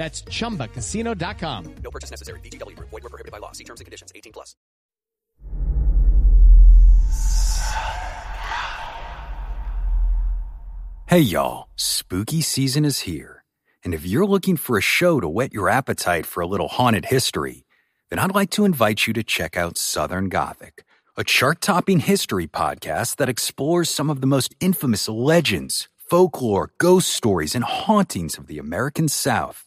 That's chumbacasino.com. No purchase necessary. VGW Group. Void were prohibited by law. See terms and conditions. 18 plus. Hey y'all, spooky season is here. And if you're looking for a show to whet your appetite for a little haunted history, then I'd like to invite you to check out Southern Gothic, a chart topping history podcast that explores some of the most infamous legends, folklore, ghost stories, and hauntings of the American South.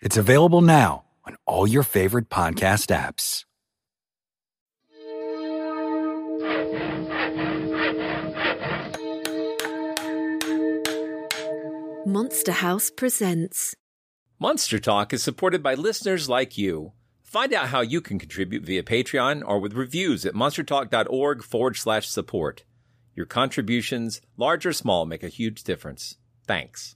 It's available now on all your favorite podcast apps. Monster House presents. Monster Talk is supported by listeners like you. Find out how you can contribute via Patreon or with reviews at monstertalk.org forward slash support. Your contributions, large or small, make a huge difference. Thanks.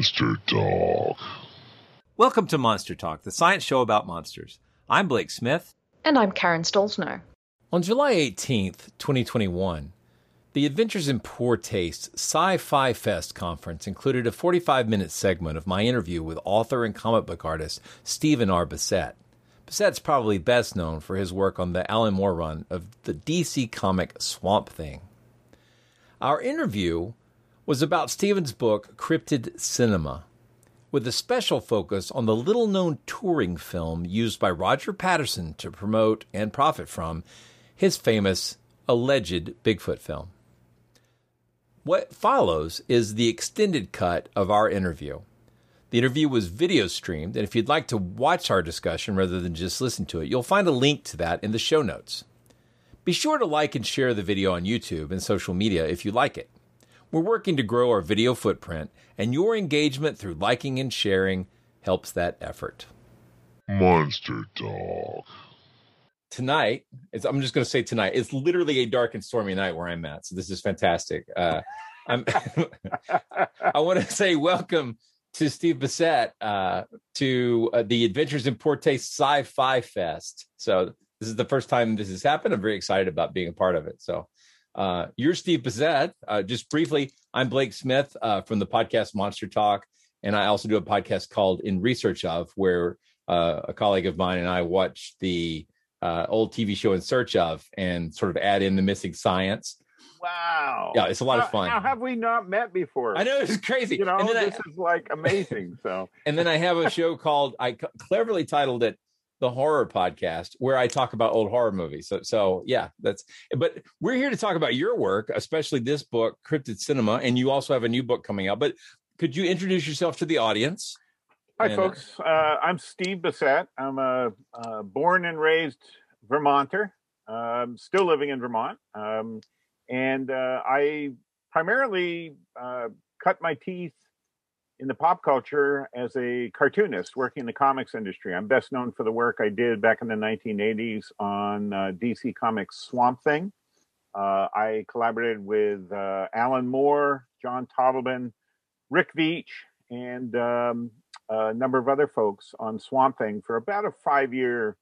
Monster Talk. Welcome to Monster Talk, the science show about monsters. I'm Blake Smith. And I'm Karen Stollznow. On July 18th, 2021, the Adventures in Poor Taste Sci Fi Fest conference included a 45 minute segment of my interview with author and comic book artist Stephen R. Bissette. Bissette's probably best known for his work on the Alan Moore run of the DC comic Swamp Thing. Our interview was about Stephen's book Cryptid Cinema, with a special focus on the little known touring film used by Roger Patterson to promote and profit from his famous alleged Bigfoot film. What follows is the extended cut of our interview. The interview was video streamed, and if you'd like to watch our discussion rather than just listen to it, you'll find a link to that in the show notes. Be sure to like and share the video on YouTube and social media if you like it. We're working to grow our video footprint, and your engagement through liking and sharing helps that effort. Monster Talk. Tonight, I'm just going to say tonight, it's literally a dark and stormy night where I'm at. So this is fantastic. Uh, I'm, I want to say welcome to Steve Bissette uh, to uh, the Adventures in Poor Taste Sci-Fi Fest. So this is the first time this has happened. I'm very excited about being a part of it. So uh, you're Steve Bissette. Uh, just briefly, I'm Blake Smith uh, from the podcast Monster Talk, and I also do a podcast called In Research of, where uh, a colleague of mine and I watch the uh, old TV show In Search of and sort of add in the missing science. Wow. Yeah, it's a lot how, of fun. How have we not met before? I know it's crazy. You know, this I, is like amazing. So, and then I have a show called I cleverly titled it the horror podcast where I talk about old horror movies. So, so yeah, that's. But we're here to talk about your work, especially this book, Cryptid Cinema, and you also have a new book coming out. But could you introduce yourself to the audience? Hi, And, uh, folks. Uh, I'm Steve Bissette. I'm a, uh born and raised Vermonter, um, still living in Vermont. Um, and uh, I primarily uh, cut my teeth in the pop culture as a cartoonist working in the comics industry. I'm best known for the work I did back in the 1980s on uh, DC Comics Swamp Thing. Uh, I collaborated with uh, Alan Moore, John Totleben, Rick Veitch, and um, a number of other folks on Swamp Thing for about a five year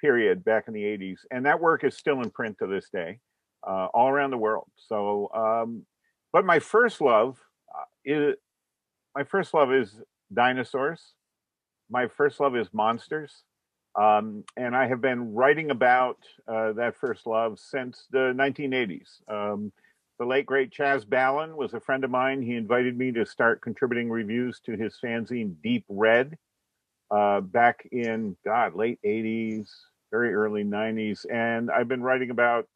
period back in the 80s. And that work is still in print to this day, uh, all around the world. So, um, but my first love uh, is my first love is dinosaurs. My first love is monsters. Um, and I have been writing about uh, that first love since the 1980s. Um, the late great Chas Balun was a friend of mine. He invited me to start contributing reviews to his fanzine Deep Red uh, back in God late 80s, very early 90s, and I've been writing about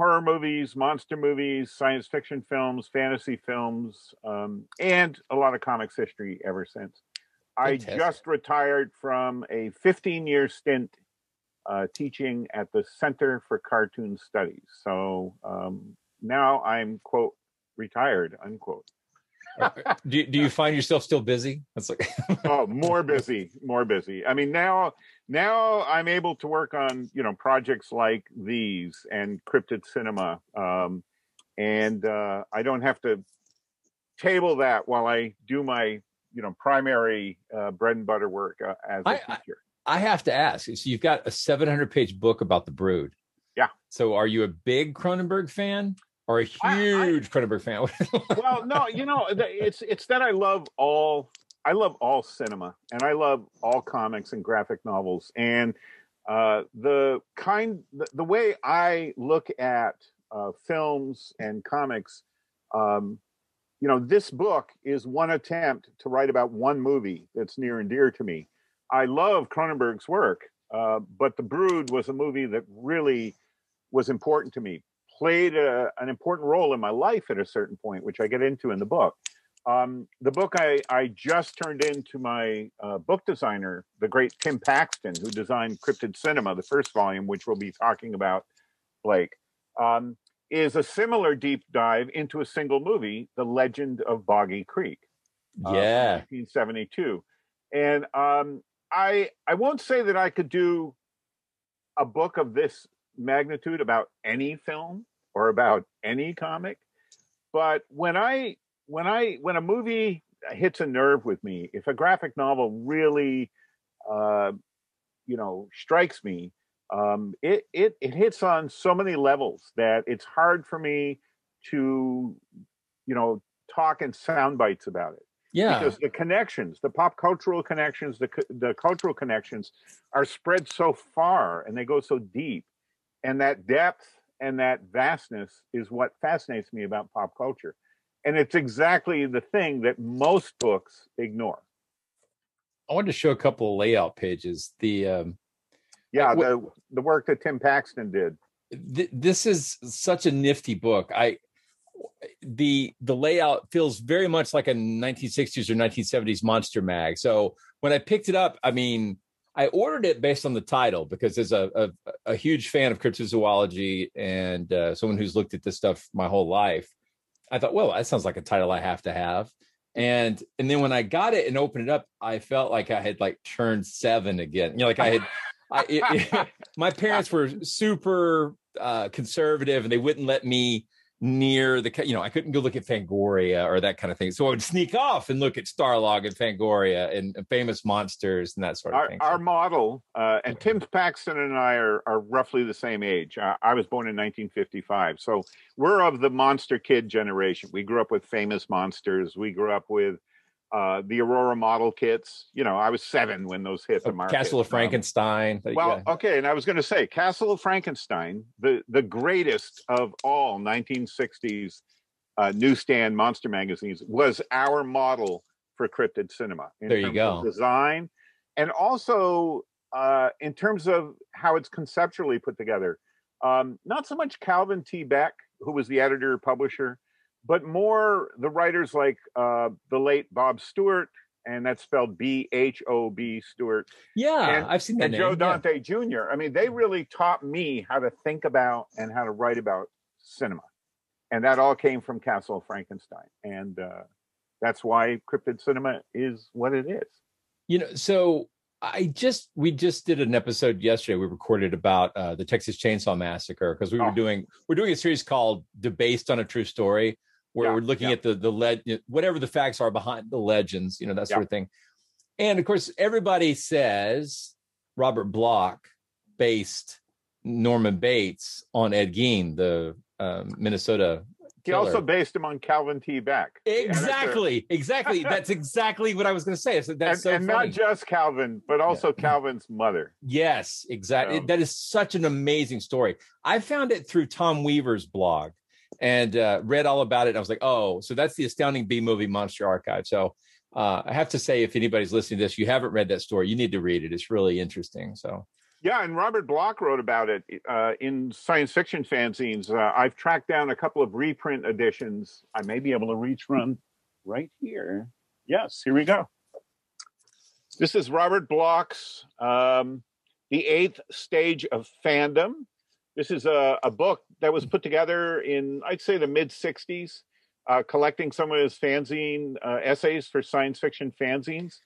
horror movies, monster movies, science fiction films, fantasy films, um, and a lot of comics history ever since. Fantastic. I just retired from a 15 year stint uh, teaching at the Center for Cartoon Studies. So um, now I'm quote retired unquote. do, do you find yourself still busy? That's like oh, more busy, more busy. I mean, now now I'm able to work on you know projects like these and Cryptid Cinema, um, and uh, I don't have to table that while I do my you know primary uh, bread and butter work uh, as a I, teacher. I, have to ask. So you've got a 700 page book about the Brood. Yeah. So are you a big Cronenberg fan? Or a huge Cronenberg fan? well, no, you know, it's it's that I love all I love all cinema and I love all comics and graphic novels and uh, the kind the, the, way I look at uh, films and comics. Um, you know, this book is one attempt to write about one movie that's near and dear to me. I love Cronenberg's work, uh, but The Brood was a movie that really was important to me played a, an important role in my life at a certain point, which I get into in the book. Um, the book I, I just turned into my uh, book designer, the great Tim Paxton, who designed Cryptid Cinema, the first volume, which we'll be talking about, Blake, um, is a similar deep dive into a single movie, The Legend of Boggy Creek. Uh, yeah. 1972. And um, I I won't say that I could do a book of this magnitude about any film, or about any comic. But when I when I when a movie hits a nerve with me, if a graphic novel really uh, you know strikes me, um, it it it hits on so many levels that it's hard for me to you know talk in sound bites about it. Yeah, because the connections, the pop cultural connections, the the cultural connections, are spread so far and they go so deep, and that depth and that vastness is what fascinates me about pop culture. And it's exactly the thing that most books ignore. I wanted to show a couple of layout pages. The um, yeah, the the work that Tim Paxton did. Th- this is such a nifty book. I the the layout feels very much like a 1960s or 1970s monster mag. So when I picked it up, I mean, I ordered it based on the title because as a, a, a huge fan of cryptozoology and uh, someone who's looked at this stuff my whole life, I thought, well, that sounds like a title I have to have. And and then when I got it and opened it up, I felt like I had like turned seven again. You know, like I had, I, it, it, my parents were super uh, conservative and they wouldn't let me near the you know I couldn't go look at Fangoria or that kind of thing. So I would sneak off and look at Starlog and Fangoria and, and famous monsters and that sort of our, thing. Our model uh, and Tim Paxton and I are, are roughly the same age. Uh, I was born in 1955, so we're of the monster kid generation. We grew up with famous monsters. We grew up with uh, the Aurora model kits. You know, I was seven when those hit the market. Castle of um, Frankenstein. Um, well, yeah. okay, and I was going to say Castle of Frankenstein, the the greatest of all 1960s uh, newsstand monster magazines, was our model for cryptid cinema. there you go. design, and also uh, in terms of how it's conceptually put together. Um, not so much Calvin T. Beck, who was the editor publisher but more the writers like uh, the late Bhob Stewart, and that's spelled B H O B Stewart. Yeah, and, I've seen that. And name. Joe Dante yeah. Jr. I mean, they really taught me how to think about and how to write about cinema, and that all came from Castle Frankenstein. And uh, that's why cryptid cinema is what it is. You know, so I just we just did an episode yesterday. We recorded about uh, the Texas Chainsaw Massacre because we were Oh. doing we're doing a series called "Debased on a True Story," where Yeah, we're looking yeah. at the the led whatever the facts are behind the legends, you know that sort Yeah. of thing. And of course, everybody says Robert Bloch based Norman Bates on Ed Gein, the um, Minnesota. He killer. also based him on Calvin T. Beck. exactly, exactly. That's exactly what I was going to say. So that's and, so and not just Calvin, but also Calvin's mother. Yes, exactly. That is such an amazing story. I found it through Tom Weaver's blog and uh, read all about it. I was like, oh, so that's the Astounding B Movie Monster Archive. So uh, I have to say, if anybody's listening to this, you haven't read that story, you need to read it. It's really interesting. So Yeah, and Robert Bloch wrote about it uh, in science fiction fanzines. Uh, I've tracked down a couple of reprint editions. I may be able to reach one right here. Yes, here we go. This is Robert Bloch's um, The Eighth Stage of Fandom. This is a, a book that was put together in, I'd say, the mid 60s, uh, collecting some of his fanzine uh, essays for science fiction fanzines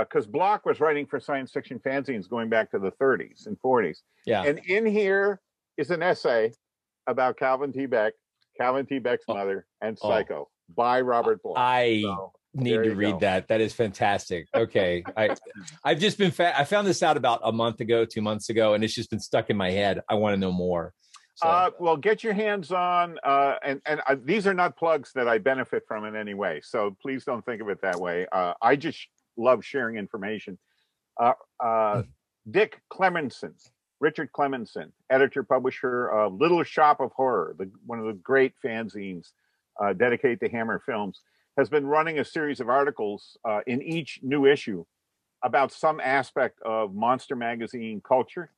because Bloch was writing for science fiction fanzines going back to the 30s and 40s. yeah, And in here is an essay about Calvin T. Beck, Calvin T. Beck's mother, and Oh. Psycho by Robert Bloch. I So, need to read go. that. That is fantastic. Okay, I I've just been fa- I found this out about a month ago, two months ago, and it's just been stuck in my head. I want to know more. So, Uh, well, get your hands on, uh, and and uh, these are not plugs that I benefit from in any way. So please don't think of it that way. Uh, I just love sharing information. Uh, uh, Dick Klemensen, Richard Klemensen, editor publisher of Little Shoppe of Horror, the, one of the great fanzines uh, dedicated to Hammer Films, has been running a series of articles uh, in each new issue about some aspect of monster magazine culture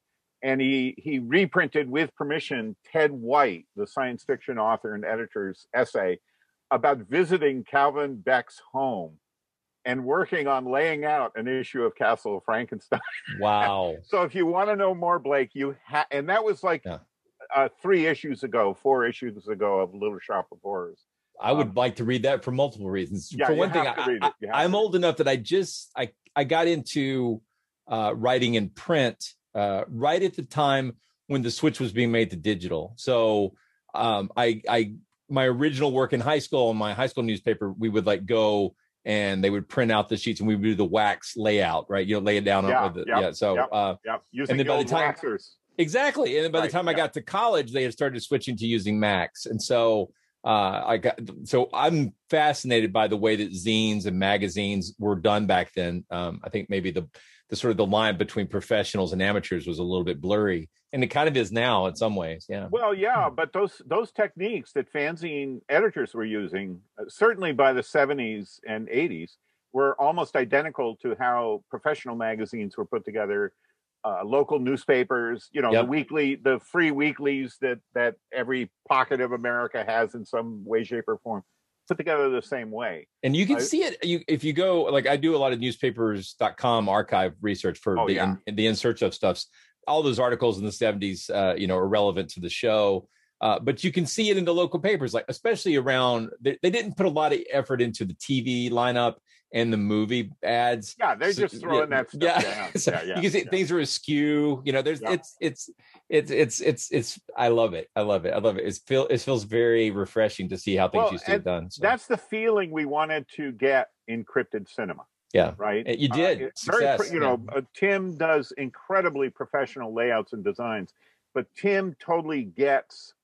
and he he reprinted with permission Ted White, the science fiction author and editor's essay about visiting Calvin Beck's home and working on laying out an issue of Castle of Frankenstein. wow. so if you want to know more, Blake, you ha- and that was like Yeah. uh, three issues ago, four issues ago of Little Shoppe of Horrors. I would like to read that for multiple reasons. Um, Yeah, for one thing, I, read it. You have I, am old enough that I just I I got into uh, writing in print uh, right at the time when the switch was being made to digital. So um, I I my original work in high school in my high school newspaper, we would like go and they would print out the sheets and we would do the wax layout, right? You know, lay it down Yeah, on the yep, yeah. So yep, uh, Yep, using then by the time- waxers. Exactly. And then by Right, the time I got to college, they had started switching to using Macs. And so uh, I got so I'm fascinated by the way that zines and magazines were done back then. Um, I think maybe the the sort of the line between professionals and amateurs was a little bit blurry, and it kind of is now in some ways. Yeah. Well, yeah, but those those techniques that fanzine editors were using, uh, certainly by the 70s and 80s, were almost identical to how professional magazines were put together. Uh, local newspapers, you know, Yep. the weekly, the free weeklies that that every pocket of America has in some way, shape, or form, put together the same way. And you can I- see it you if you go like I do a lot of newspapers.com archive research for Oh, the yeah. in, the in search of stuffs. All those articles in the 70s uh, you know, are relevant to the show. Uh, but you can see it in the local papers, like especially around they, they didn't put a lot of effort into the TV lineup and the movie ads. Yeah, they're So- just throwing that stuff yeah. down. So Yeah, yeah, you can see yeah. things are askew. You know, there's Yeah. it's it's it's it's it's it's I love it. I love it. I love it. It's feel it feels very refreshing to see how things Well, used to and done. So, That's the feeling we wanted to get in cryptid cinema. yeah. right? Uh, you did. it's very, Success, pro- you know, uh, Tim does incredibly professional layouts and designs, but Tim totally gets.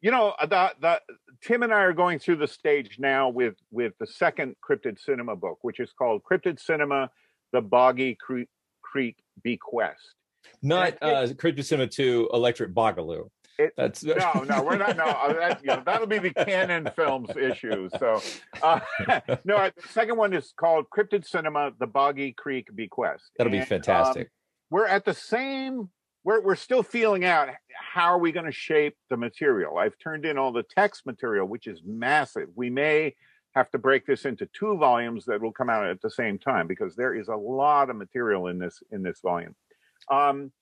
You know, uh, the, the Tim and I are going through the stage now with with the second Cryptid Cinema book, which is called Cryptid Cinema: The Boggy Creek, Creek Bequest. Not it- uh Crypto Cinema 2 Electric Bogaloo. It- That's No, no, we're not. No, uh, that, you know, that'll be the Cannon Films issue. So, uh, no, the second one is called Cryptid Cinema: The Boggy Creek Bequest. That'll be And, um, fantastic. we're at the same we're, we're still feeling out how are we going to shape the material i've turned in all the text material which is massive we may have to break this into two volumes that will come out at the same time because there is a lot of material in this in this volume um,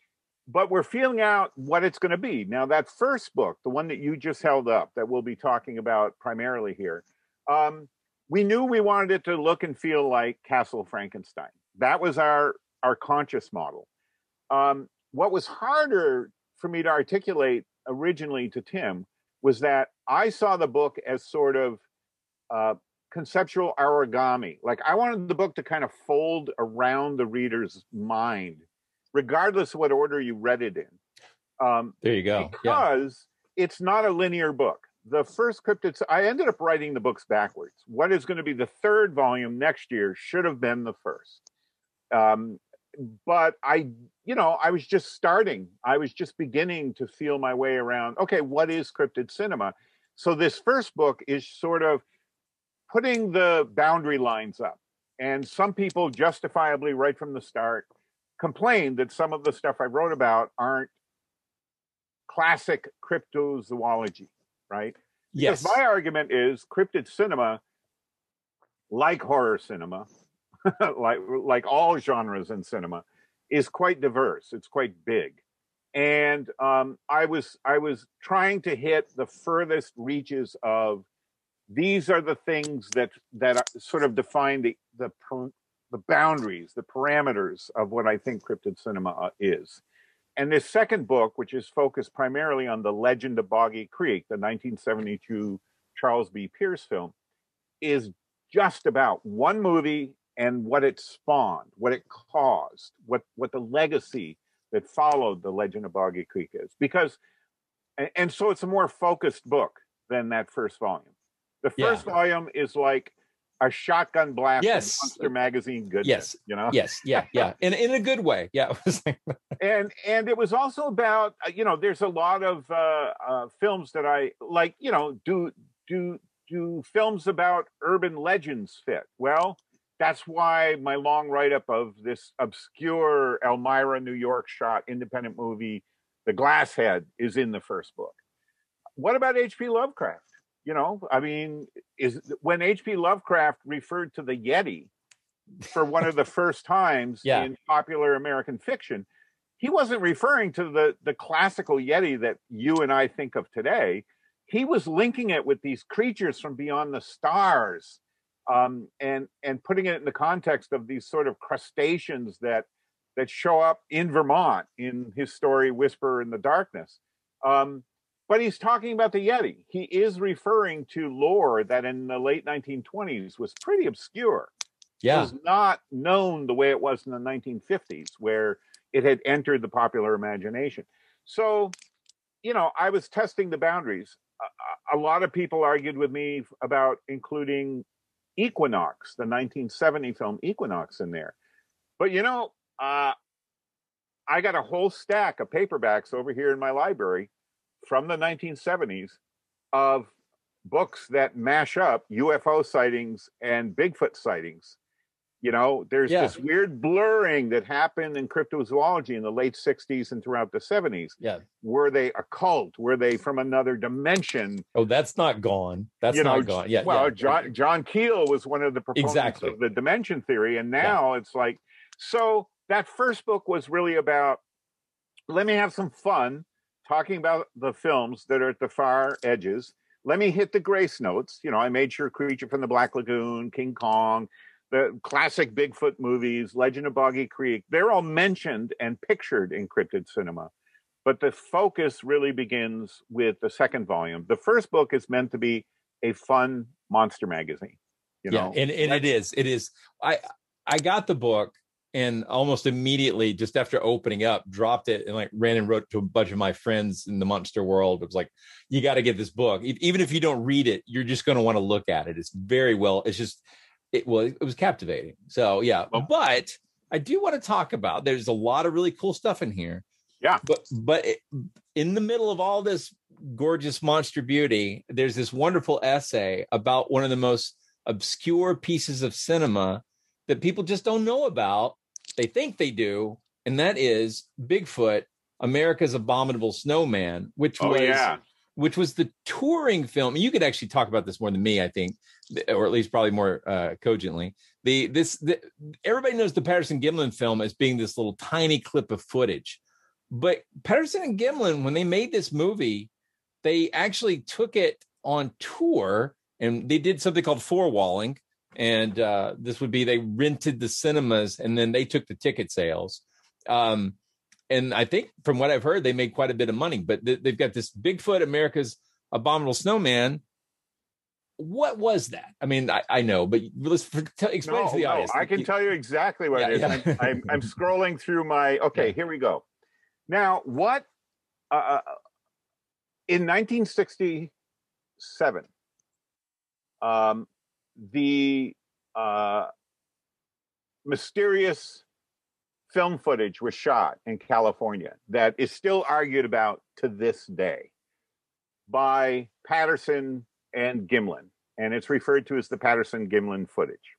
but we're feeling out what it's going to be now that first book the one that you just held up that we'll be talking about primarily here um, we knew we wanted it to look and feel like Castle Frankenstein. That was our our conscious model. Um, what was harder for me to articulate originally to Tim was that I saw the book as sort of uh, conceptual origami. Like I wanted the book to kind of fold around the reader's mind, regardless of what order you read it in. Um, there you go. Because yeah. it's not a linear book. The first cryptid, I ended up writing the books backwards. What is going to be the third volume next year should have been the first. Um, but I, you know, I was just starting. I was just beginning to feel my way around. Okay, what is cryptid cinema? So this first book is sort of putting the boundary lines up. And some people justifiably, right from the start, complained that some of the stuff I wrote about aren't classic cryptozoology, right? Yes. Because my argument is cryptid cinema, like horror cinema, like like all genres in cinema, is quite diverse. It's quite big, and um, I was I was trying to hit the furthest reaches of these are the things that that sort of define the the the boundaries, the parameters of what I think cryptid cinema uh, is. And this second book, which is focused primarily on the legend of Boggy Creek, the 1972 Charles B. Pierce film, is just about one movie and what it spawned, what it caused, what what the legacy that followed the legend of Boggy Creek is. Because and, so it's a more focused book than that first volume. The first yeah. volume is like a shotgun blast yes. monster magazine goodness. Yes. You know? Yes. Yeah. Yeah. In in a good way. Yeah. and and it was also about uh, you know, there's a lot of uh, uh, films that I like, you know, do do do films about urban legends fit? Well, that's why my long write up of this obscure Elmira, New York shot independent movie, The Glasshead, is in the first book. What about H.P. Lovecraft? You know, I mean, is when H.P. Lovecraft referred to the Yeti for one of the first times yeah. in popular American fiction, he wasn't referring to the the classical Yeti that you and I think of today. He was linking it with these creatures from beyond the stars, um, and and putting it in the context of these sort of crustaceans that that show up in Vermont in his story "Whisper in the Darkness." Um, but he's talking about the Yeti. He is referring to lore that in the late 1920s was pretty obscure. Yeah. It was not known the way it was in the 1950s, where it had entered the popular imagination. So, you know, I was testing the boundaries. A, a lot of people argued with me about including Equinox, the 1970 film Equinox, in there. But, you know, uh, I got a whole stack of paperbacks over here in my library from the 1970s of books that mash up UFO sightings and Bigfoot sightings. You know, there's yeah. this weird blurring that happened in cryptozoology in the late 60s and throughout the 70s. Yeah. Were they occult? Were they from another dimension? Oh, that's not gone. That's you know, not gone. Yeah. Well, yeah. John John Keel was one of the proponents exactly. of the dimension theory. And now yeah. it's like so that first book was really about let me have some fun talking about the films that are at the far edges. Let me hit the grace notes. You know, I made sure Creature from the Black Lagoon, King Kong, the classic Bigfoot movies, Legend of Boggy Creek, they're all mentioned and pictured in cryptid cinema. But the focus really begins with the second volume. The first book is meant to be a fun monster magazine. You know? Yeah, and, and it is. It is. I I got the book and almost immediately just after opening up dropped it and like ran and wrote to a bunch of my friends in the monster world it was like you got to get this book even if you don't read it you're just going to want to look at it it's very well it's just it was it was captivating. So yeah but i do want to talk about there's a lot of really cool stuff in here. Yeah. But but it, in the middle of all this gorgeous monster beauty there's this wonderful essay about one of the most obscure pieces of cinema that people just don't know about. They think they do, and that is Bigfoot, America's Abominable Snowman, which oh, was yeah. Which was the touring film. You could actually talk about this more than me, I think, or at least probably more uh, cogently. The this the, everybody knows the Patterson Gimlin film as being this little tiny clip of footage, but Patterson and Gimlin, when they made this movie, they actually took it on tour and they did something called four walling, and uh, this would be they rented the cinemas and then they took the ticket sales. Um, and I think from what I've heard, they made quite a bit of money. But th- they've got this Bigfoot, America's Abominable Snowman. What was that? I mean, I, I know, but let's for, t- explain No, to the no, audience. I can tell you exactly what Yeah, it is. yeah. I'm, I'm, I'm scrolling through my. Okay, Yeah. here we go. Now, what uh, in 1967, um, the uh, mysterious film footage was shot in California that is still argued about to this day by Patterson and Gimlin, and it's referred to as the Patterson Gimlin footage.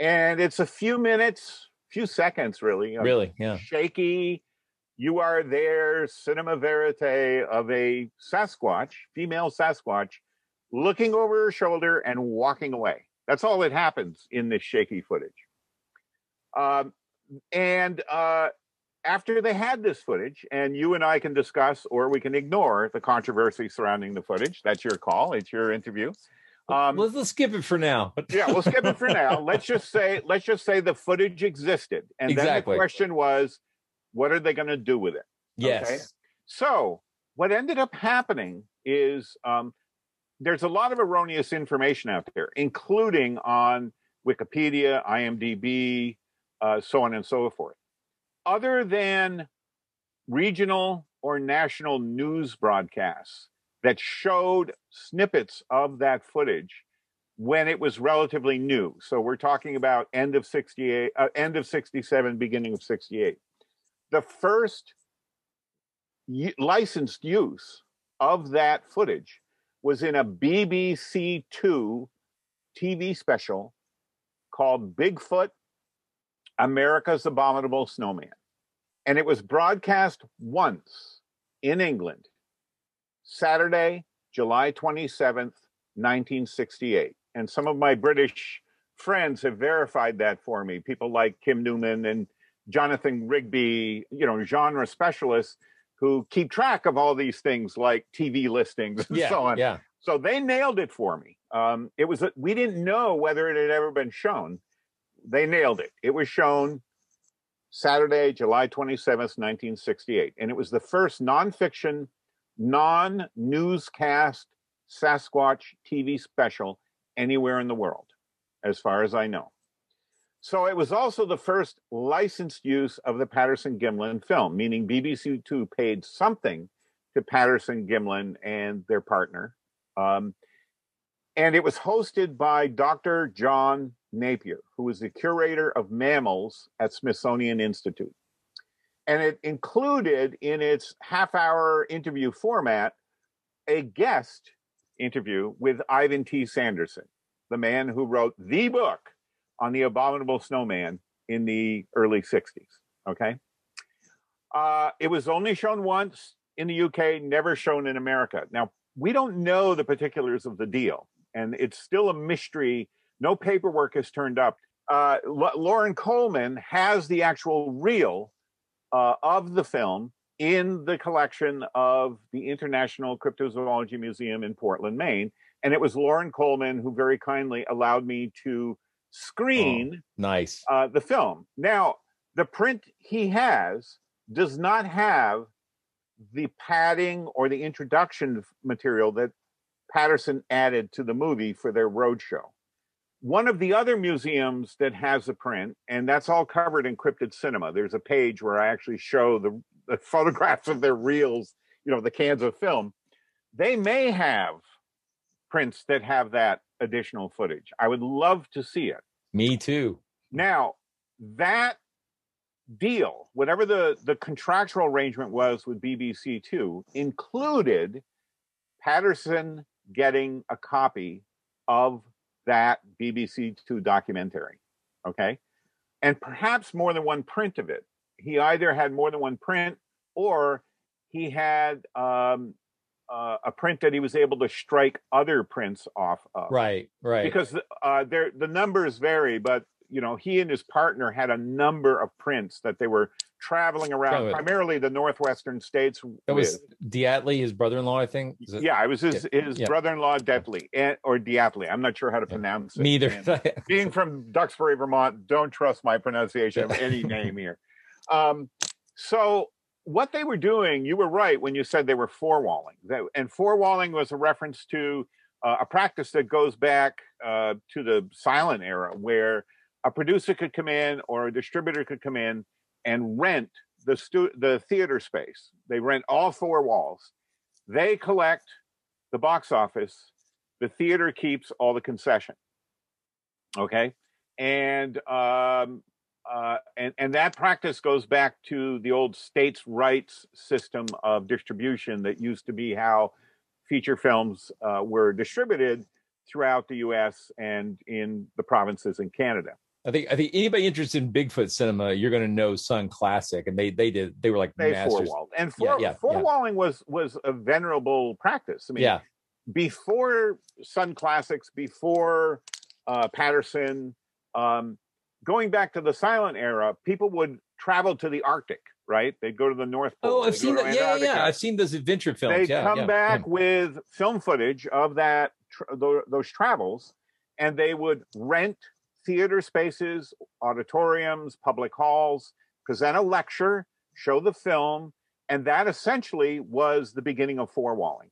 And it's a few minutes, few seconds, really. really, yeah, shaky. You are there, cinema verite of a Sasquatch, female Sasquatch, looking over her shoulder and walking away. That's all that happens in this shaky footage. Um, and uh, after they had this footage, and you and I can discuss or we can ignore the controversy surrounding the footage. That's your call. It's your interview. Um, let's, let's skip it for now. yeah, we'll skip it for now. Let's just say let's just say the footage existed, and then the question was, what are they going to do with it? yes, Okay. So what ended up happening is um, there's a lot of erroneous information out there, including on Wikipedia, IMDb, uh, so on and so forth. Other than regional or national news broadcasts that showed snippets of that footage when it was relatively new. So we're talking about end of 68, uh, end of 67, beginning of 68. The first licensed use of that footage was in a BBC Two TV special called Bigfoot America's Abominable Snowman. And it was broadcast once in England, Saturday, July 27th, 1968. And some of my British friends have verified that for me. People like Kim Newman and Jonathan Rigby, you know, genre specialists who keep track of all these things like TV listings and yeah, so on. yeah. So they nailed it for me. Um, it was a, we didn't know whether it had ever been shown. They nailed it. It was shown Saturday, July 27th, 1968. And it was the first nonfiction, non newscast Sasquatch TV special anywhere in the world, as far as I know. So it was also the first licensed use of the Patterson Gimlin film, meaning BBC Two paid something to Patterson Gimlin and their partner. Um, and it was hosted by Dr. John Napier, who was the curator of mammals at Smithsonian Institute. And it included in its half hour interview format a guest interview with Ivan T. Sanderson, the man who wrote the book on the abominable snowman in the early 60s. Okay. Uh, it was only shown once in the UK, never shown in America. Now, we don't know the particulars of the deal, and it's still a mystery. No paperwork has turned up. Uh, L- Loren Coleman has the actual reel uh, of the film in the collection of the International Cryptozoology Museum in Portland, Maine. And it was Loren Coleman who very kindly allowed me to screen Nice. uh, the film. Now, the print he has does not have the padding or the introduction material that Patterson added to the movie for their roadshow. One of the other museums that has a print, and that's all covered in Cryptid Cinema. There's a page where I actually show the, the photographs of their reels, you know, the cans of film. They may have prints that have that additional footage. I would love to see it. Me too. Now, that deal, whatever the, the contractual arrangement was with BBC Two, included Patterson getting a copy of that BBC Two documentary. Okay. And perhaps more than one print of it. He either had more than one print or he had um, uh, a print that he was able to strike other prints off of Right, right. because uh, there the numbers vary, but you know he and his partner had a number of prints that they were traveling around primarily the northwestern states. That was DeAtley, his brother-in-law, I think. It- yeah, I was his his yeah. brother-in-law Detley and, or DeAtley. I'm not sure how to pronounce it. Me either. Being from Duxbury, Vermont, don't trust my pronunciation of any name here. Um, so what they were doing, you were right when you said they were four-walling. And four-walling was a reference to uh, a practice that goes back uh, to the silent era, where a producer could come in or a distributor could come in and rent the stu- the theater space. They rent all four walls. They collect the box office. The theater keeps all the concession. Okay, and um, uh, and and that practice goes back to the old states' rights system of distribution that used to be how feature films uh, were distributed throughout the U.S. and in the provinces in Canada. I think I think anybody interested in Bigfoot cinema, you're going to know Sunn Classic, and they they did they were like They masters. and Yeah, four yeah, yeah. four-walling was was a venerable practice. I mean, Yeah. before Sunn Classics, before uh, Patterson, um, going back to the silent era, people would travel to the Arctic. Right? They'd go to the North Pole. Oh, I've seen that. Yeah, yeah, I've seen those adventure films. They'd yeah, come yeah, back yeah. with film footage of that tr- tho- those travels, and they would rent theater spaces, auditoriums, public halls, present a lecture, show the film, and that essentially was the beginning of four walling.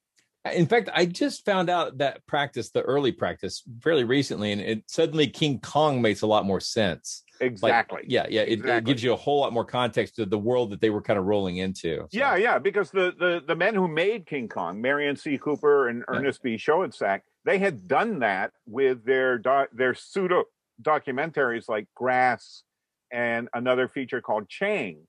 In fact, I just found out that practice, the early practice, fairly recently, and it suddenly King Kong makes a lot more sense. Like, Exactly. yeah, yeah. It, it gives you a whole lot more context to the world that they were kind of rolling into. Yeah, yeah, because the, the the men who made King Kong, Merian C. Cooper and Ernest B. Schoedsack, they had done that with their their pseudo documentaries like Grass and another feature called Chang.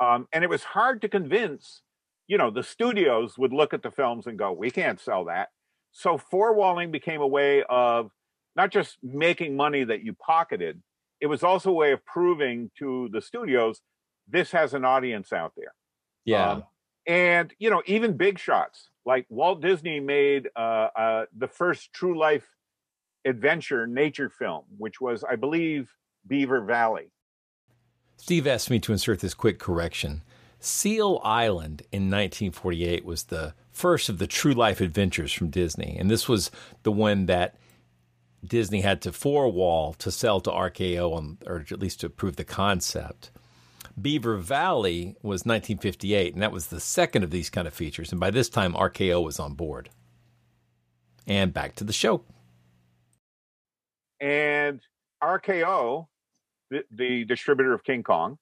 Um, and it was hard to convince, you know, the studios would look at the films and go, "We can't sell that." So four walling became a way of not just making money that you pocketed; it was also a way of proving to the studios this has an audience out there. Yeah. Um, and you know, even big shots like Walt Disney made uh, uh, the first true life adventure nature film, which was, I believe, Beaver Valley. Steve asked me to insert this quick correction. Seal Island in 1948 was the first of the true life adventures from Disney. And this was the one that Disney had to four wall to sell to RKO, on, or at least to prove the concept. Beaver Valley was 1958, and that was the second of these kind of features. And by this time, RKO was on board. And back to the show. And RKO, the, the distributor of King Kong,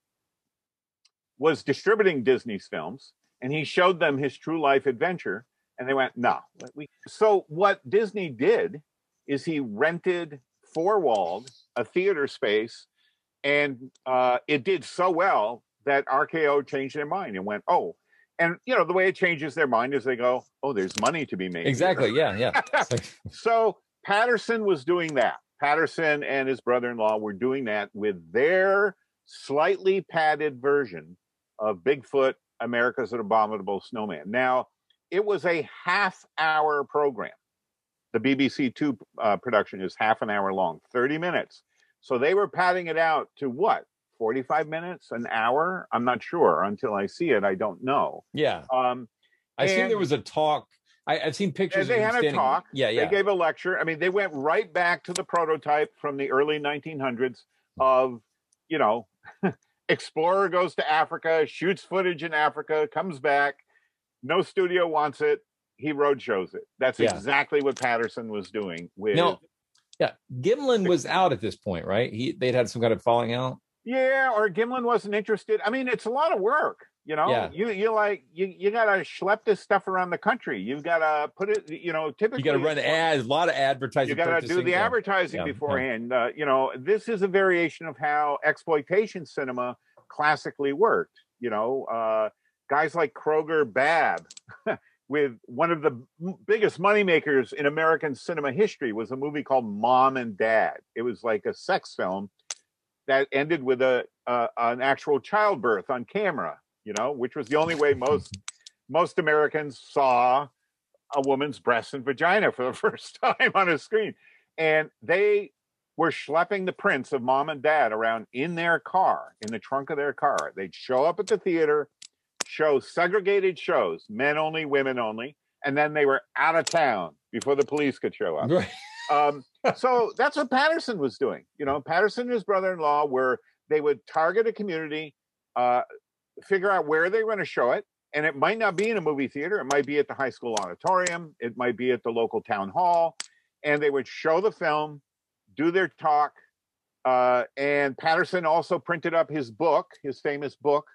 was distributing Disney's films, and he showed them his true life adventure, and they went, "No." We so what Disney did is he rented four walled a theater space, and uh, it did so well that RKO changed their mind and went, "Oh." And you know the way it changes their mind is they go, "Oh, there's money to be made." here." Exactly. Yeah. Yeah. So Patterson was doing that. Patterson and his brother-in-law were doing that with their slightly padded version of Bigfoot, America's an Abominable Snowman. Now, it was a half-hour program. The BBC Two uh, production is half an hour long, thirty minutes. So they were padding it out to what? 45 minutes, an hour? I'm not sure. Until I see it, I don't know. yeah. Um, I and- there was a talk. I, I've seen pictures. they had a talk. Yeah, yeah. They gave a lecture. I mean, they went right back to the prototype from the early 1900s of, you know, explorer goes to Africa, shoots footage in Africa, comes back. No studio wants it. He road shows it. That's Yeah. exactly what Patterson was doing with. No, yeah. Gimlin was out at this point, right? He they'd had some kind of falling out. Yeah, or Gimlin wasn't interested. I mean, it's a lot of work. You know, Yeah. you you like you you gotta schlep this stuff around the country. You've gotta put it. You know, typically You got to run ads, a lot of advertising. you got to do the yeah. advertising Yeah, yeah. beforehand. Uh, you know, this is a variation of how exploitation cinema classically worked. You know, uh, guys like Kroger Babb, with one of the biggest moneymakers in American cinema history, was a movie called Mom and Dad. It was like a sex film that ended with a uh, an actual childbirth on camera. You know, which was the only way most most Americans saw a woman's breast and vagina for the first time on a screen. And they were schlepping the prints of mom and dad around in their car, in the trunk of their car. They'd show up at the theater, show segregated shows, men only, women only, and then they were out of town before the police could show up. Right. Um, so that's what Patterson was doing. You know, Patterson and his brother-in-law were they would target a community, uh, figure out where they're going to show it, and it might not be in a movie theater. It might be at the high school auditorium. It might be at the local town hall, and they would show the film, do their talk. Uh, and Patterson also printed up his book, his famous book,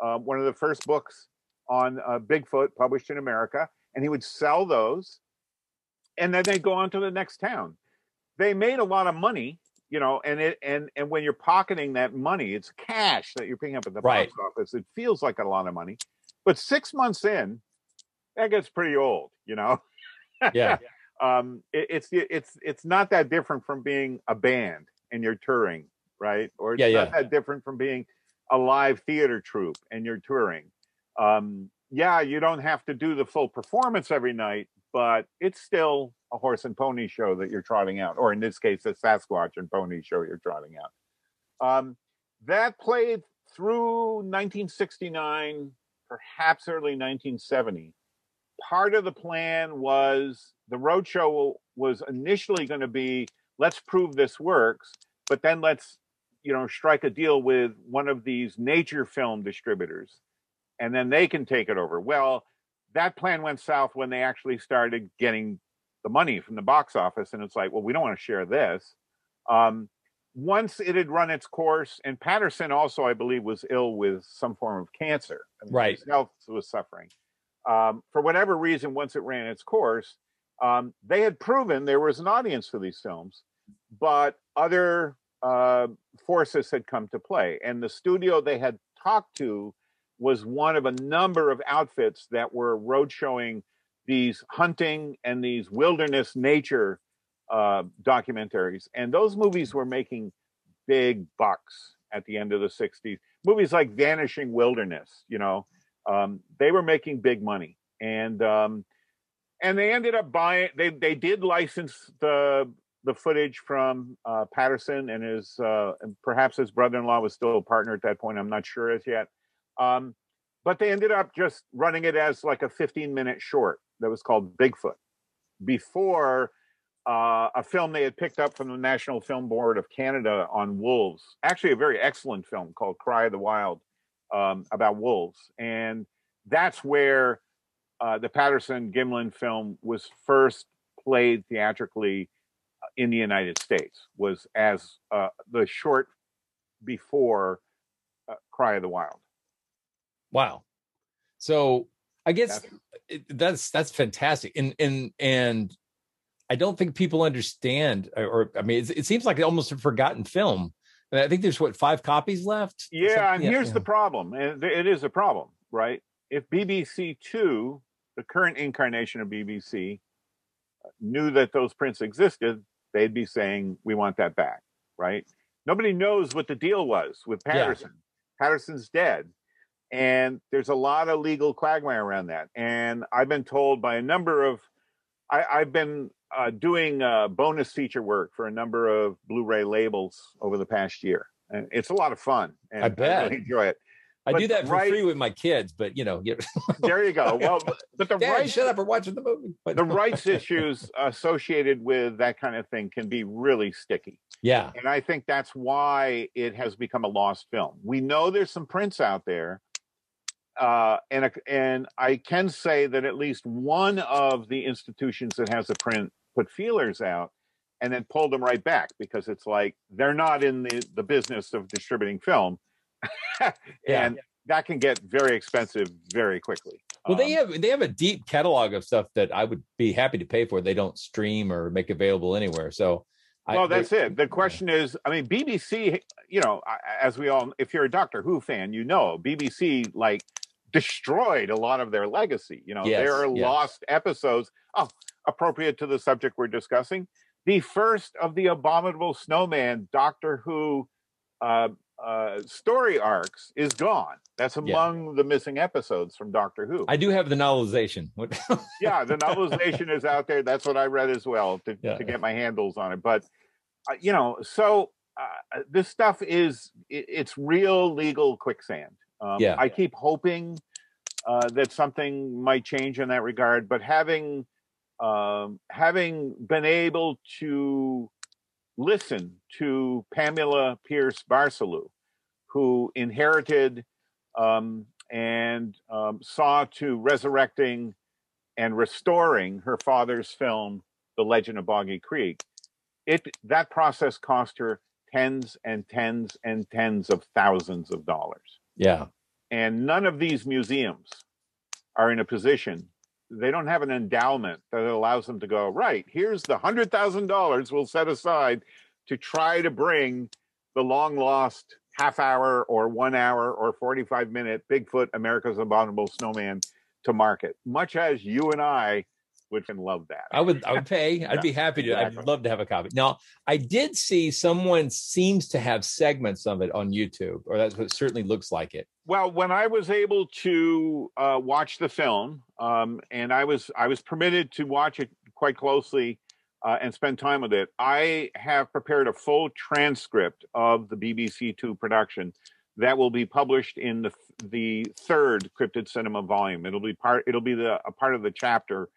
uh, one of the first books on uh, Bigfoot published in America, and he would sell those, and then they'd go on to the next town. They made a lot of money, you know, and it and and when you're pocketing that money, it's cash that you're picking up at the Right. box office. It feels like a lot of money, but six months in, that gets pretty old, you know. Yeah. um, it, it's it's it's not that different from being a band and you're touring, right? Or it's Yeah, not yeah. that different from being a live theater troupe and you're touring. Um, yeah, you don't have to do the full performance every night, but it's still a horse and pony show that you're trotting out, or in this case, a Sasquatch and pony show you're trotting out. Um, that played through 1969, perhaps early 1970 part of the plan was the roadshow was initially going to be let's prove this works but then let's you know strike a deal with one of these nature film distributors and then they can take it over well that plan went south when they actually started getting the money from the box office and it's like well we don't want to share this um, once it had run its course and patterson also i believe was ill with some form of cancer I mean, Right. his health was suffering um, for whatever reason, once it ran its course, um, they had proven there was an audience for these films, but other uh, forces had come to play. And the studio they had talked to was one of a number of outfits that were road showing these hunting and these wilderness nature uh, documentaries. And those movies were making big bucks at the end of the 60s. Movies like Vanishing Wilderness, you know, um, they were making big money. And um, and they ended up buying they they did license the the footage from uh, Patterson and his uh, perhaps his brother-in-law was still a partner at that point. I'm not sure as yet. Um, but they ended up just running it as like a 15 minute short that was called Bigfoot before uh, a film they had picked up from the National Film Board of Canada on wolves. Actually, a very excellent film called Cry of the Wild um, about wolves. And that's where uh, the Patterson Gimlin film was first played theatrically uh, in the United States, was as uh, the short before uh, Cry of the Wild. Wow. So I guess That's- that's that's fantastic, and and and I don't think people understand, or, I mean, it, it seems like almost a forgotten film. And I think there's what five copies left. Yeah, and something? here's the problem, and it is a problem, right? If BBC Two, the current incarnation of BBC, uh, knew that those prints existed, they'd be saying, "We want that back," right? Nobody knows what the deal was with Yeah. Patterson. Patterson's dead, and there's a lot of legal quagmire around that. And I've been told by a number of, I, I've been uh, doing uh, bonus feature work for a number of Blu-ray labels over the past year, and it's a lot of fun. And I bet. really enjoy it. I but do that for right- free with my kids, but you know, There you go. Well, but- the Dad, rights, shut up or watching the movie. But the rights issues associated with that kind of thing can be really sticky. yeah, And I think that's why it has become a lost film. We know there's some prints out there. Uh, and, a- and I can say that at least one of the institutions that has a print put feelers out and then pulled them right back because it's like they're not in the, the business of distributing film. Yeah. and that can get very expensive very quickly. well, they Um, have they have a deep catalog of stuff that I would be happy to pay for. They don't stream or make available anywhere. So, I- well, they- that's it. The question is, I mean, BBC, you know, as we all, if you're a Doctor Who fan, you know, BBC like destroyed a lot of their legacy. You know, Yes, there are yes. lost episodes. Oh, appropriate to the subject we're discussing. The first of the Abominable Snowman Doctor Who uh, uh, story arcs is gone. That's Yeah. among the missing episodes from Doctor Who. I do have the novelization. Yeah, the novelization is out there. That's what I read as well to, Yeah. to get my handles on it. But uh, you know, so uh, this stuff is it, it's real legal quicksand. Um, Yeah. I keep hoping uh, that something might change in that regard, but having um, having been able to listen to Pamela Pierce Barcelou, who inherited um, and um, saw to resurrecting and restoring her father's film, The Legend of Boggy Creek. It that process cost her tens and tens and tens of thousands of dollars. Yeah. And none of these museums are in a position, they don't have an endowment that allows them to go, right, here's the $100,000 we'll set aside to try to bring the long lost half hour or one hour or 45 minute Bigfoot America's Abominable Snowman to market, much as you and I would love that. I would I would pay. I'd Yeah, be happy to. I'd love to have a copy. Now, I did see someone seems to have segments of it on YouTube, or that's what certainly looks like it. Well, when I was able to uh, watch the film, um, and I was I was permitted to watch it quite closely uh, and spend time with it, I have prepared a full transcript of the BBC Two production that will be published in the the third Cryptid Cinema volume. It'll be part. It'll be the a part of the chapter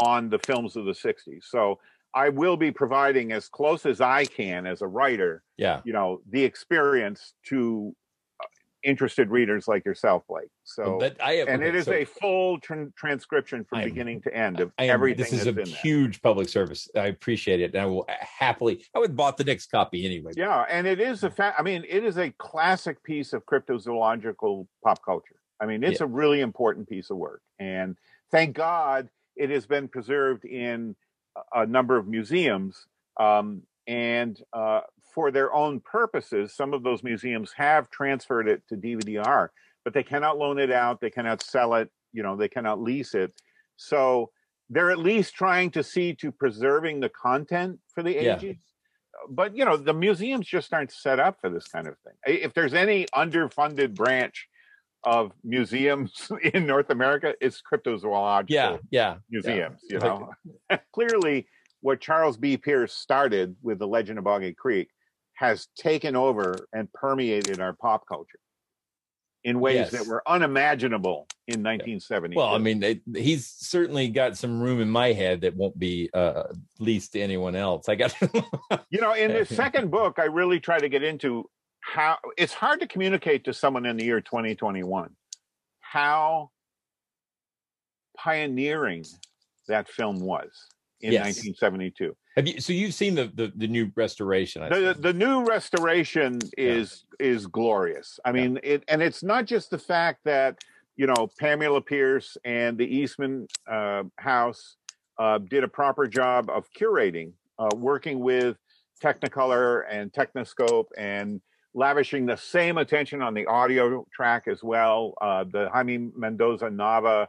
on the films of the '60s. So I will be providing as close as I can as a writer Yeah. you know the experience to uh, interested readers like yourself blake so But I have, and okay, it is so a full tran- transcription from am- beginning to end of I am, everything this is a huge public service. I appreciate it, and I will happily. I would have bought the next copy anyway. yeah and it is a fa- i mean it is a classic piece of cryptozoological pop culture i mean it's Yeah. a really important piece of work and thank god it has been preserved in a- number of museums um, and uh, for their own purposes some of those museums have transferred it to dvdr but they cannot loan it out they cannot sell it you know they cannot lease it so they're at least trying to see to preserving the content for the Yeah. ages but you know the museums just aren't set up for this kind of thing if there's any underfunded branch of museums in north america is cryptozoological Yeah, yeah. museums yeah. you know clearly what charles b pierce started with the legend of boggy creek has taken over and permeated our pop culture in ways Yes. that were unimaginable in 1970 Well, I mean, it, he's certainly got some room in my head that won't be uh, leased to anyone else. I got. you know in the second book i really try to get into how it's hard to communicate to someone in the year 2021 how pioneering that film was in Yes. 1972 Have you? So you've seen the the, the new restoration? The, the new restoration is is glorious i mean it and it's not just the fact that you know pamela pierce and the eastman uh, house uh, did a proper job of curating uh, working with technicolor and techniscope and lavishing the same attention on the audio track as well uh, the jaime mendoza nava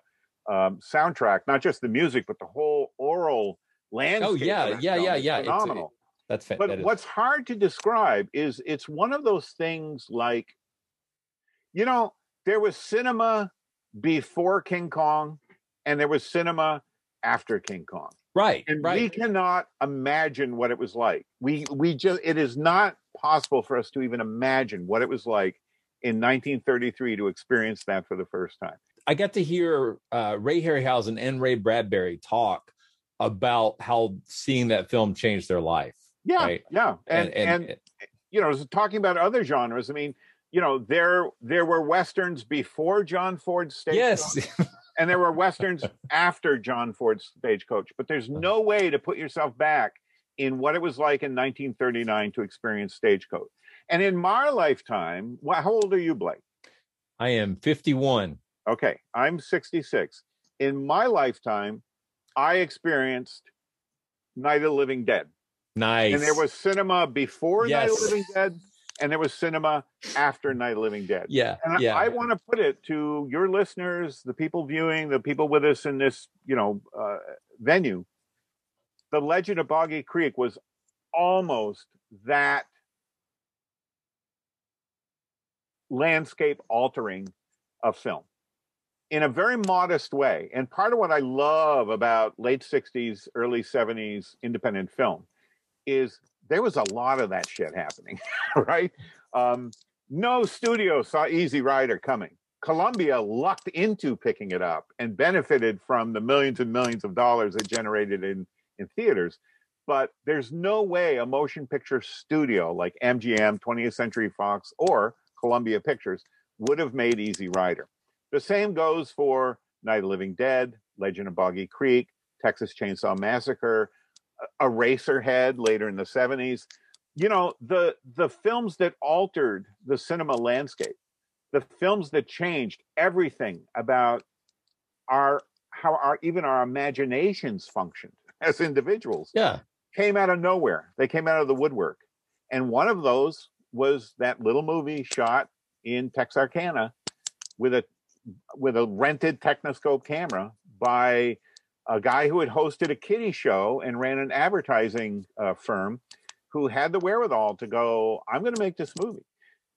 um, soundtrack not just the music but the whole oral landscape Oh yeah, yeah, yeah, yeah. It's- uh, phenomenal that's fa- but that what's hard to describe is it's one of those things like you know there was cinema before king kong and there was cinema after king kong right, and right. we cannot imagine what it was like we we just it is not possible for us to even imagine what it was like in 1933 to experience that for the first time I got to hear uh, Ray Harryhausen and Ray Bradbury talk about how seeing that film changed their life. yeah Right. yeah and and, you know talking about other genres i mean you know there there were westerns before john ford's stage yes, and there were westerns after John Ford's Stagecoach. But there's no way to put yourself back in what it was like in 1939 to experience Stagecoach. And in my lifetime, how old are you, Blake? I am 51. Okay, I'm 66. In my lifetime, I experienced Night of the Living Dead, Nice. and there was cinema before Night of the Living Dead, and there was cinema after Night of the Living Dead. yeah, And I- I, want to put it to your listeners, the people viewing, the people with us in this, you know, uh, venue. The Legend of Boggy Creek was almost that landscape altering of film in a very modest way. And part of what I love about late 60s, early 70s independent film is there was a lot of that shit happening, right? Um, no studio saw Easy Rider coming. Columbia lucked into picking it up and benefited from the millions and millions of dollars it generated in, in theaters. But there's no way a motion picture studio like MGM, 20th Century Fox, or Columbia Pictures would have made Easy Rider. The same goes for Night of Living Dead, Legend of Boggy Creek, Texas Chainsaw Massacre, Eraserhead later in the 70s. You know, the the films that altered the cinema landscape, the films that changed everything about our how our even our imaginations functioned as individuals. Yeah. Came out of nowhere. They came out of the woodwork. And one of those was that little movie shot in Texarkana with a with a rented Techniscope camera by a guy who had hosted a kiddie show and ran an advertising uh, firm who had the wherewithal to go, I'm going to make this movie.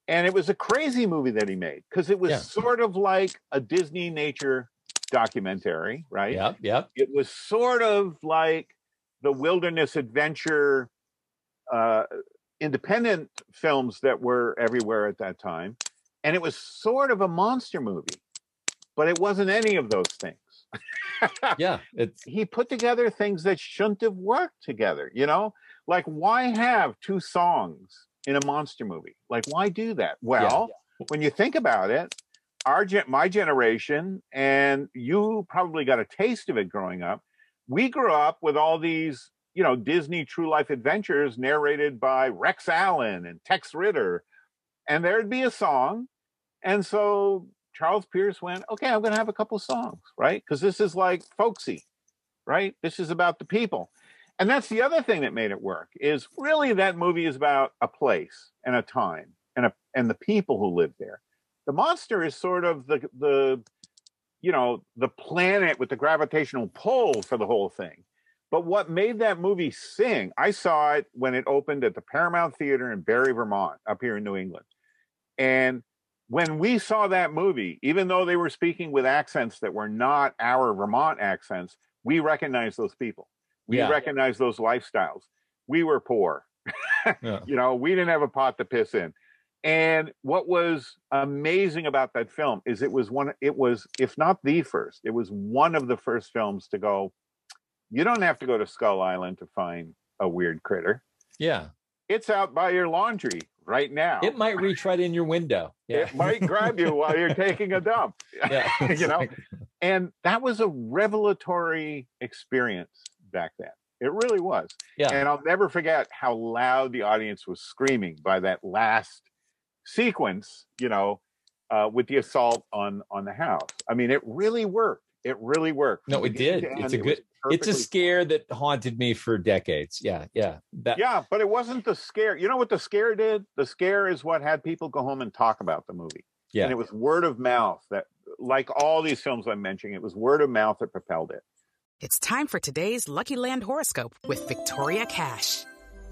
And it was a crazy movie that he made because it was Yeah. sort of like a Disney nature documentary, right? Yep. Yep. It was sort of like the wilderness adventure uh, independent films that were everywhere at that time. And it was sort of a monster movie, but it wasn't any of those things. Yeah. It's he put together things that shouldn't have worked together, you know? Like, why have two songs in a monster movie? Like, why do that? Well, when you think about it, our my generation, and you probably got a taste of it growing up, we grew up with all these, you know, Disney true life adventures narrated by Rex Allen and Tex Ritter. And there'd be a song. And so Charles Pierce went, okay, I'm going to have a couple songs, right? Because this is like folksy, right? This is about the people. And that's the other thing that made it work is really that movie is about a place and a time and a and the people who live there. The monster is sort of the the you know the planet with the gravitational pull for the whole thing. But what made that movie sing? I saw it when it opened at the Paramount Theater in Barre, Vermont, up here in New England. And when we saw that movie, even though they were speaking with accents that were not our Vermont accents, we recognized those people. We Yeah. recognized those lifestyles. We were poor. Yeah. You know, we didn't have a pot to piss in. And what was amazing about that film is it was one, it was, if not the first, it was one of the first films to go, you don't have to go to Skull Island to find a weird critter. yeah. It's out by your laundry right now. It might reach right in your window. Yeah. It might grab you while you're taking a dump. Yeah. you know, and that was a revelatory experience back then. It really was. Yeah. And I'll never forget how loud the audience was screaming by that last sequence, you know, uh, with the assault on on the house. I mean, it really worked. It really worked. No, it did. to It's a it good. It's a perfectly scare that haunted me for decades. Yeah. Yeah. That. Yeah, but it wasn't the scare. You know what the scare did? The scare is what had people go home and talk about the movie. Yeah. And it was word of mouth that, like all these films I'm mentioning, it was word of mouth that propelled it. It's time for today's Lucky Land horoscope with Victoria Cash.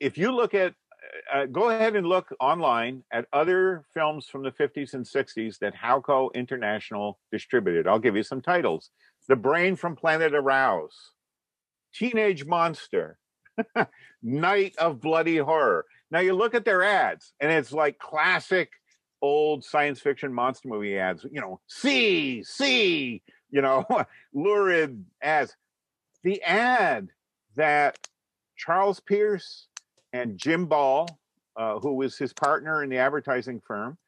if you look at, uh, go ahead and look online at other films from the 50s and 60s that Howco International distributed. I'll give you some titles: The Brain from Planet Arous, Teenage Monster, Night of Bloody Horror. Now you look at their ads, and it's like classic old science fiction monster movie ads. You know, see, see, you know, lurid ads. The ad that Charles Pierce and Jim Ball, uh, who was his partner in the advertising firm,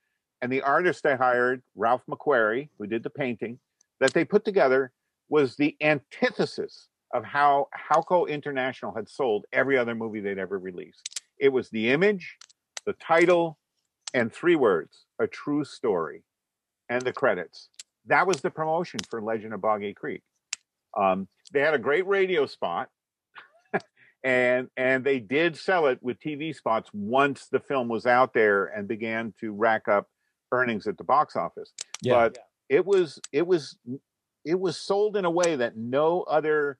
and the artist they hired, Ralph McQuarrie, who did the painting, that they put together was the antithesis of how Howco International had sold every other movie they'd ever released. It was the image, the title, and three words a true story, and the credits. That was the promotion for Legend of Boggy Creek. Um, they had a great radio spot, and and they did sell it with TV spots once the film was out there and began to rack up earnings at the box office. Yeah. But it was it was it was sold in a way that no other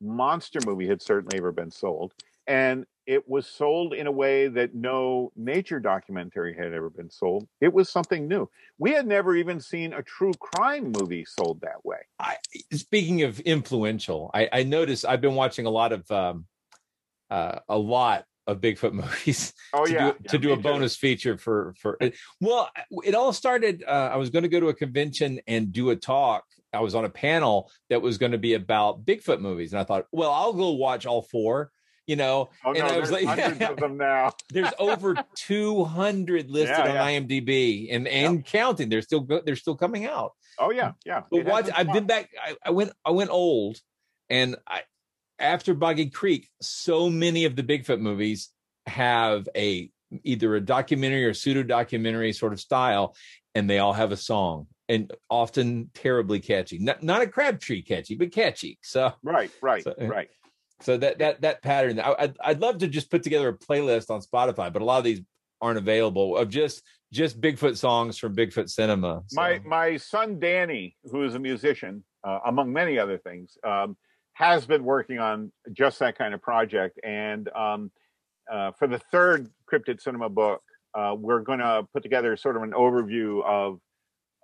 monster movie had certainly ever been sold, and it was sold in a way that no nature documentary had ever been sold. It was something new. We had never even seen a true crime movie sold that way. I, speaking of influential, I, I noticed I've been watching a lot of um, uh, a lot of Bigfoot movies. Oh, to yeah. do, Yeah, to do a too. bonus feature for for well, it all started. Uh, I was going to go to a convention and do a talk. I was on a panel that was going to be about Bigfoot movies, and I thought, well, I'll go watch all four. You know, Oh and no, I was like, hundreds of them now. there's over 200 listed Yeah, on. IMDb and and counting. They're still they're still coming out. Oh yeah, yeah. But It what I've been back. I, I went. I went old, and I after Boggy Creek, so many of the Bigfoot movies have a either a documentary or pseudo documentary sort of style, and they all have a song, and often terribly catchy. Not not a Crabtree catchy, but catchy. So Right, right, So- right. so that that that pattern. I, I'd I'd love to just put together a playlist on Spotify, but a lot of these aren't available of just just Bigfoot songs from Bigfoot cinema. So- My my son Danny, who is a musician, uh, among many other things, um, has been working on just that kind of project. And um, uh, for the third Cryptid Cinema book, uh, we're going to put together sort of an overview of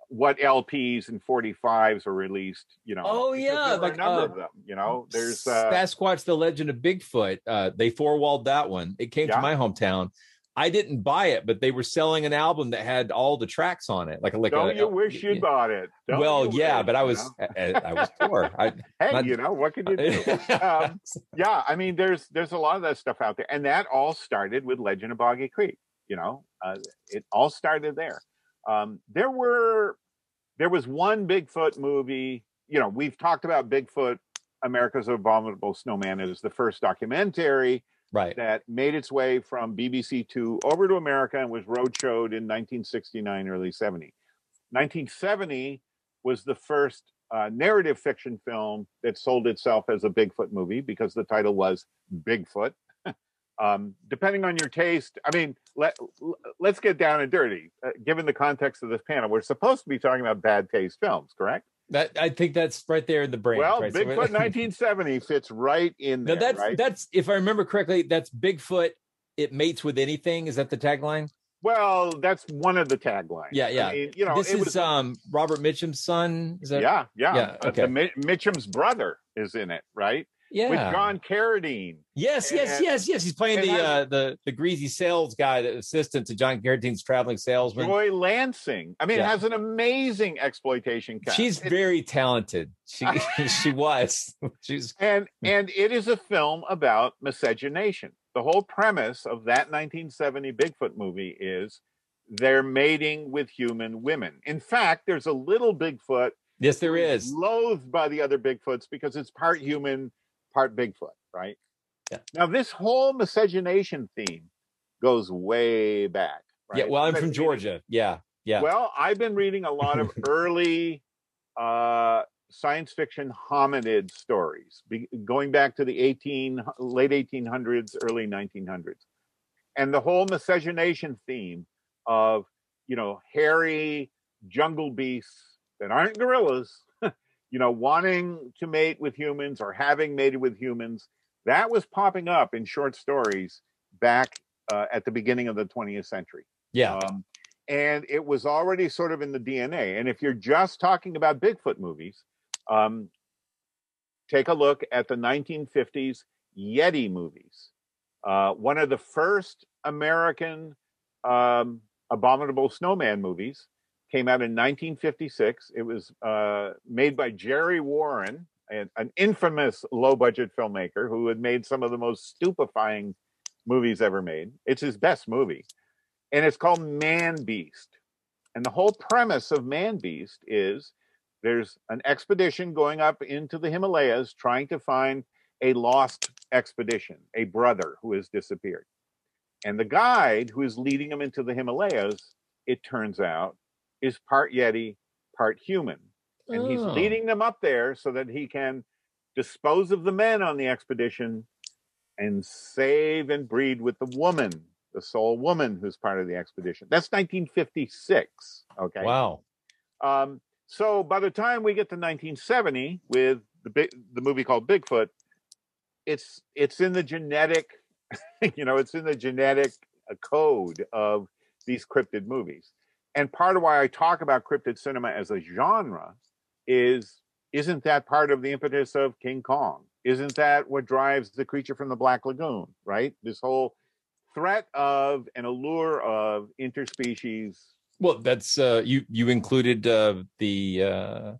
what LPs and 45s were released. You know, Oh, yeah, like, a number uh, of them. You know, there's uh, Sasquatch: The Legend of Bigfoot. Uh, they four walled that one. It came Yeah. to my hometown. I didn't buy it, but they were selling an album that had all the tracks on it, like like don't a, you wish you'd bought it? Don't well, yeah, wish, but I you was know? I, I was poor. I, hey, not- you know what can you do? um, yeah, I mean, there's there's a lot of that stuff out there, and that all started with Legend of Boggy Creek. You know, uh, it all started there. Um, there were there was one Bigfoot movie. You know, we've talked about Bigfoot. America's Abominable Snowman is the first documentary right. that made its way from BBC Two over to America and was roadshowed in 1969, early 70. 1970 was the first uh, narrative fiction film that sold itself as a Bigfoot movie because the title was Bigfoot. um, depending on your taste, I mean, let let's get down and dirty. Uh, given the context of this panel, we're supposed to be talking about bad taste films, correct? That I think that's right there in the brain. well, right? So- Bigfoot 1970 fits right in there. that's right? that's if I remember correctly, that's Bigfoot. It mates with anything. Is that the tagline? well, that's one of the taglines. Yeah, yeah. I mean, you know, this it is was, um Robert Mitchum's son. Is that yeah, yeah. Yeah, Uh, okay. the Mi- Mitchum's brother is in it, right? Yeah. With John Carradine. Yes, yes, And- yes, yes. He's playing the has- uh the the greasy sales guy, the assistant to John Carradine's traveling salesman. Joy Lansing. I mean, it Yeah. has an amazing exploitation cast. She's very talented. She she was. She's and and it is a film about miscegenation. The whole premise of that 1970 Bigfoot movie is they're mating with human women. In fact, there's a little Bigfoot yes, there is. loathed by the other Bigfoots because it's part human, part Bigfoot, right? Yeah. Now, this whole miscegenation theme goes way back. Right? Yeah. Well, I'm from Georgia. Yeah. Yeah. Well, I've been reading a lot of early uh, science fiction hominid stories, be, going back to the 18 late 1800s, early 1900s, and the whole miscegenation theme of you know hairy jungle beasts that aren't gorillas you know, wanting to mate with humans or having mated with humans. That was popping up in short stories back uh, at the beginning of the 20th century. Yeah. Um, and it was already sort of in the DNA. And if you're just talking about Bigfoot movies, um, take a look at the 1950s Yeti movies. Uh, one of the first American um, abominable snowman movies came out in 1956. It was uh, made by Jerry Warren, an, an infamous low budget filmmaker who had made some of the most stupefying movies ever made. It's his best movie. And it's called Man Beast. And the whole premise of Man Beast is there's an expedition going up into the Himalayas trying to find a lost expedition, a brother who has disappeared. And the guide who is leading them into the Himalayas, it turns out, is part Yeti, part human. And he's Oh. leading them up there so that he can dispose of the men on the expedition and save and breed with the woman, the sole woman who's part of the expedition. That's 1956. Okay. Wow. Um, so by the time we get to 1970 with the big, the movie called Bigfoot, it's it's in the genetic, you know, it's in the genetic uh, code of these cryptid movies. And part of why I talk about cryptid cinema as a genre is isn't that part of the impetus of King Kong? Isn't that what drives the creature from the Black Lagoon, right? This whole threat of an allure of interspecies Well, that's uh, you. You included uh, the uh,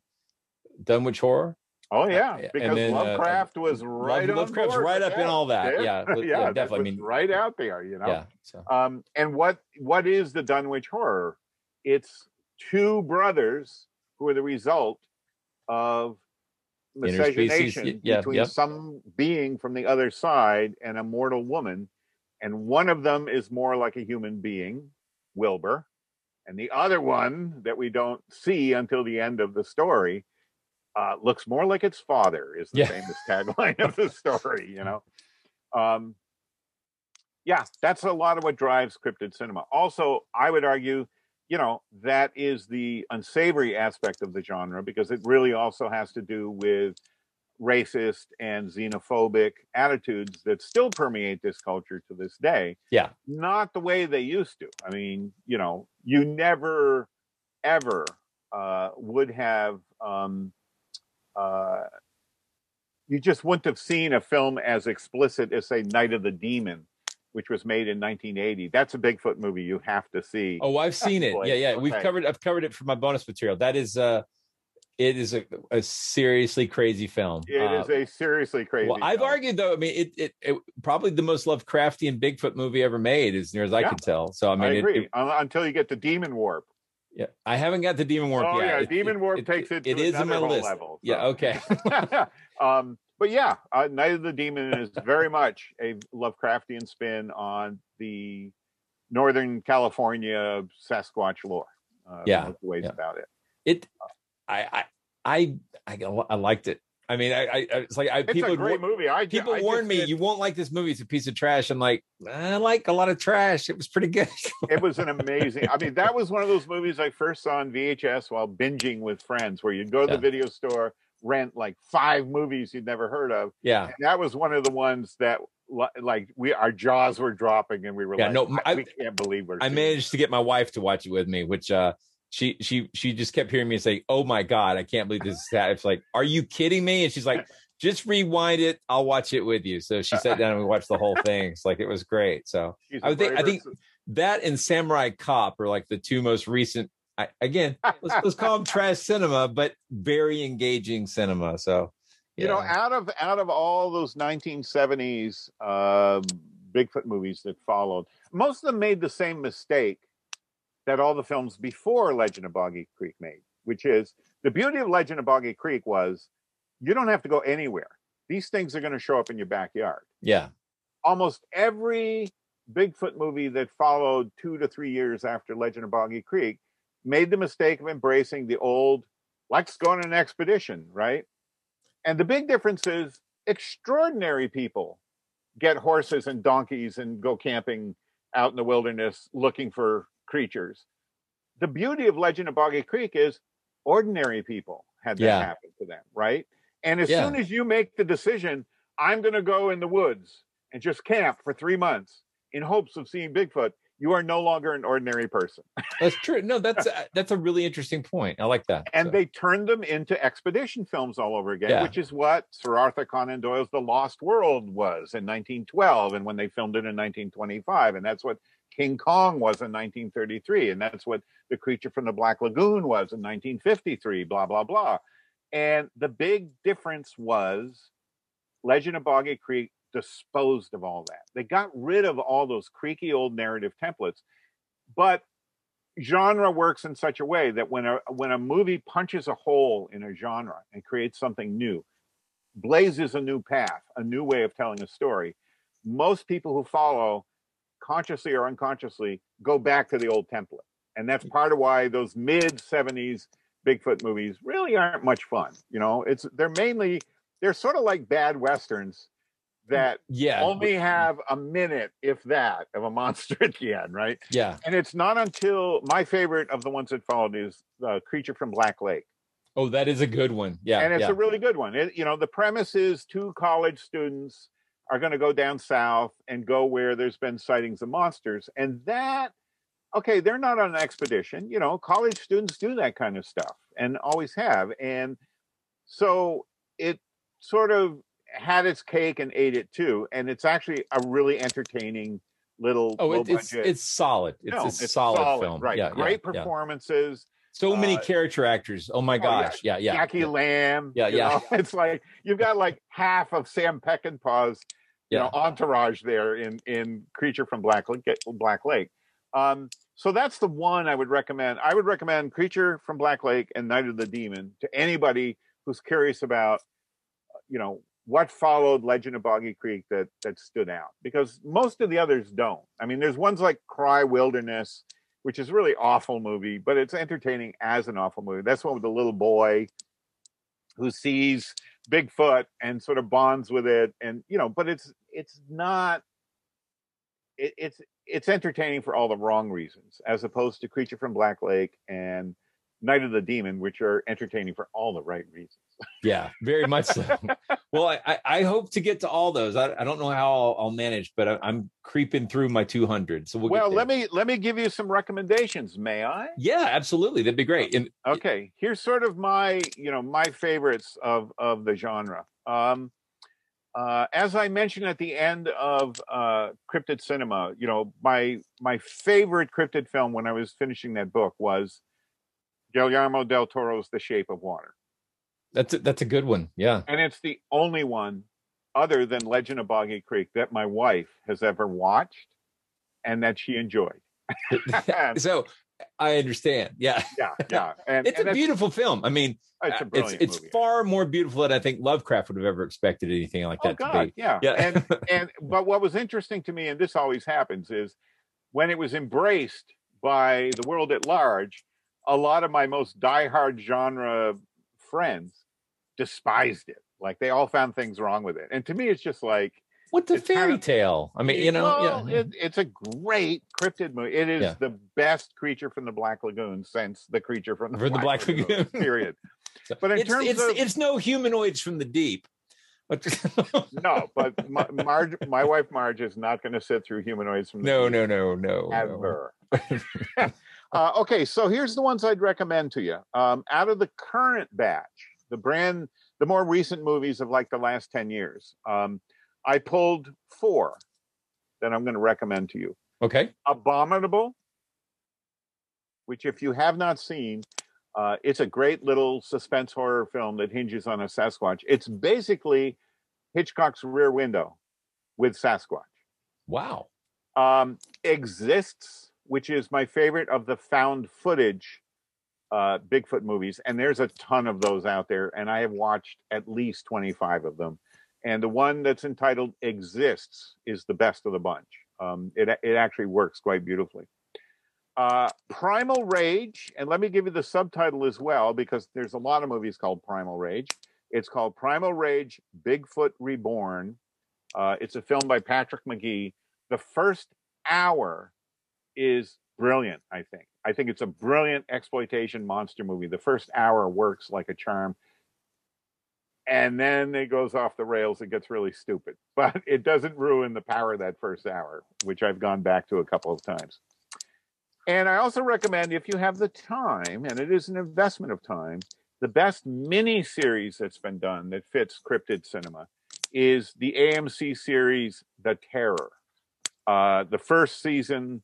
Dunwich Horror. Oh yeah, and because then, uh, Lovecraft was right Lovecraft's board right up in all that. Yeah, yeah, yeah, definitely. I mean- right out there, you know. Yeah. So Um, and what what is the Dunwich Horror? It's two brothers who are the result of miscegenation yeah, between some being from the other side and a mortal woman, and one of them is more like a human being, Wilbur, and the other one that we don't see until the end of the story uh, looks more like its father. Is the Yeah. famous tagline of the story, you know. Um, yeah, that's a lot of what drives cryptid cinema. Also, I would argue, you know, that is the unsavory aspect of the genre because it really also has to do with racist and xenophobic attitudes that still permeate this culture to this day. yeah, Not the way they used to. I mean, you know, you never, ever uh, would have. Um, uh, you just wouldn't have seen a film as explicit as, say, Night of the Demon, which was made in 1980. That's a Bigfoot movie you have to see. Oh, I've seen it. Yeah, yeah. We've covered. I've covered it for my bonus material. That is uh it is a, a seriously crazy film. It Uh, is a seriously crazy. Well, I've film. argued though. I mean, it, it, it probably the most Lovecraftian Bigfoot movie ever made, as near as I can tell. So I I, mean, it- agree it- Un- until you get to Demon Warp. yeah, I haven't got the Demon Warp oh yet. yeah, It- Demon Warp it- takes it. To It is in my list. Level, Yeah. Okay. um, but yeah, uh, Night of the Demon is very much a Lovecraftian spin on the Northern California Sasquatch lore. Uh, Yeah, ways yeah. about it. It. I. I. I. I, I liked it. I mean, I. I it's like I. It's people a great movie. I People I warned me did- you won't like this movie. It's a piece of trash. I'm like, I like a lot of trash. It was pretty good. it was an amazing. I mean, that was one of those movies I first saw on VHS while binging with friends, where you'd go to the video store, rent like five movies you'd never heard of. Yeah. And that was one of the ones that like we our jaws were dropping and we were Yeah, like, no, I, we can't believe we're. I managed to get my wife to watch it with me, which uh she she she just kept hearing me say, "Oh my god, I can't believe this is happening." It's like, "Are you kidding me?" And she's like, "Just rewind it. I'll watch it with you." So she sat down and we watched the whole thing. It's like it was great. So She's I think I think that and Samurai Cop are like the two most recent. I, again, let's, let's call them trash cinema, but very engaging cinema. So you know out of out of all those 1970s uh, bigfoot movies that followed most of them made the same mistake that all the films before legend of boggy creek made which is the beauty of legend of boggy creek was you don't have to go anywhere. These things are going to show up in your backyard. Yeah, almost every Bigfoot movie that followed two to three years after Legend of Boggy Creek made the mistake of embracing the old, let's go on an expedition, right? And the big difference is extraordinary people get horses and donkeys and go camping out in the wilderness looking for creatures. The beauty of Legend of Boggy Creek is ordinary people had that Yeah. happen to them, right? And as Yeah. soon as you make the decision, I'm going to go in the woods and just camp for three months in hopes of seeing Bigfoot, you are no longer an ordinary person. That's true. No, that's that's a really interesting point. I like that. And they turned them into expedition films all over again, Yeah. which is what Sir Arthur Conan Doyle's The Lost World was in 1912, and when they filmed it in 1925, and that's what King Kong was in 1933, and that's what The Creature from the Black Lagoon was in 1953. Blah blah blah. And the big difference was Legend of Boggy Creek disposed of all that. They got rid of all those creaky old narrative templates, but genre works in such a way that when a when a movie punches a hole in a genre and creates something new, blazes a new path, a new way of telling a story, most people who follow, consciously or unconsciously, go back to the old template. And that's mm. part of why those mid 70s Bigfoot movies really aren't much fun. You know, it's they're mainly they're sort of like bad westerns Mm, that Yeah. only have a minute, if that, of a monster at the end, right? Yeah. And it's not until my favorite of the ones that followed is the creature from Black Lake. Oh, that is a good one. Yeah. and it's yeah. a really good one. It, you know, the premise is two college students are going to go down south and go where there's been sightings of monsters. And that, okay, they're not on an expedition. You know, college students do that kind of stuff and always have. And so it sort of had its cake and ate it too. And it's actually a really entertaining little. Oh, it, it's it's solid. It's No, a solid, film. Right. Yeah, Great yeah, yeah. performances. So many Uh, character actors. Oh my Oh, gosh. Yeah, yeah. Jack Elam. Yeah, yeah. know, It's like you've got like half of Sam Peckinpah's you know entourage there in in Creature from Black Lake. Black Lake. Um, so that's the one I would recommend. I would recommend Creature from Black Lake and Night of the Demon to anybody who's curious about you know what followed Legend of Boggy Creek that that stood out because most of the others don't. I mean, there's ones like Cry Wilderness, which is a really awful movie, but it's entertaining as an awful movie. That's one with the little boy who sees Bigfoot and sort of bonds with it, and you know, but it's it's not. It, it's it's entertaining for all the wrong reasons, as opposed to Creature from Black Lake and Night of the Demon, which are entertaining for all the right reasons. Yeah, very much so. well, I, I, I hope to get to all those. I, I don't know how I'll, I'll manage, but I, I'm creeping through my 200. So we'll, well, let me let me give you some recommendations. May I? Yeah, absolutely. That'd be great. And okay, here's sort of my you know my favorites of of the genre. Um, uh, as I mentioned at the end of uh, Cryptid Cinema, you know my my favorite cryptid film when I was finishing that book was Guillermo del Toro's The Shape of Water, that's a, that's a good one. Yeah. and it's the only one other than Legend of Boggy Creek that my wife has ever watched and that she enjoyed. so I understand. Yeah. Yeah, yeah, and it's and a beautiful film. I mean, It's a uh, it's it's movie. far more beautiful than I think Lovecraft would have ever expected anything like Oh that God, to be. yeah, Yeah. and and but what was interesting to me, and this always happens, is when it was embraced by the world at large, a lot of my most diehard genre friends despised it. Like they all found things wrong with it, and to me, it's just like What's a it's kind fairy of- tale? I mean, you know, well, yeah. it, it's a great cryptid movie. It is Yeah. the best creature from the Black Lagoon since the creature from the, For the Black Lagoon. Period. But in it's, terms it's, of it's no humanoids from the deep. No, but Ma- Marge, my wife Marge is not going to sit through humanoids from the no, deep. no, no, no, no. uh, okay, so here's the ones I'd recommend to you. Um, out of the current batch, the brand, the more recent movies of like the last 10 years, um, I pulled four that I'm going to recommend to you. Okay. Abominable, which, if you have not seen, uh, it's a great little suspense horror film that hinges on a Sasquatch. It's basically Hitchcock's Rear Window with Sasquatch Wow. um, exists, which is my favorite of the found footage uh, Bigfoot movies, and there's a ton of those out there, and I have watched at least 25 of them. And the one that's entitled "Exists" is the best of the bunch. Um, it it actually works quite beautifully. Uh, Primal Rage, and let me give you the subtitle as well because there's a lot of movies called Primal Rage. It's called Primal Rage: Bigfoot Reborn. Uh, it's a film by Patrick Magee. The first hour is brilliant. I think. I think it's a brilliant exploitation monster movie. The first hour works like a charm, and then it goes off the rails. It gets really stupid, but it doesn't ruin the power of that first hour, which I've gone back to a couple of times. And I also recommend if you have the time, and it is an investment of time, the best mini series that's been done that fits cryptid cinema is the AMC series The Terror. Uh, the first season,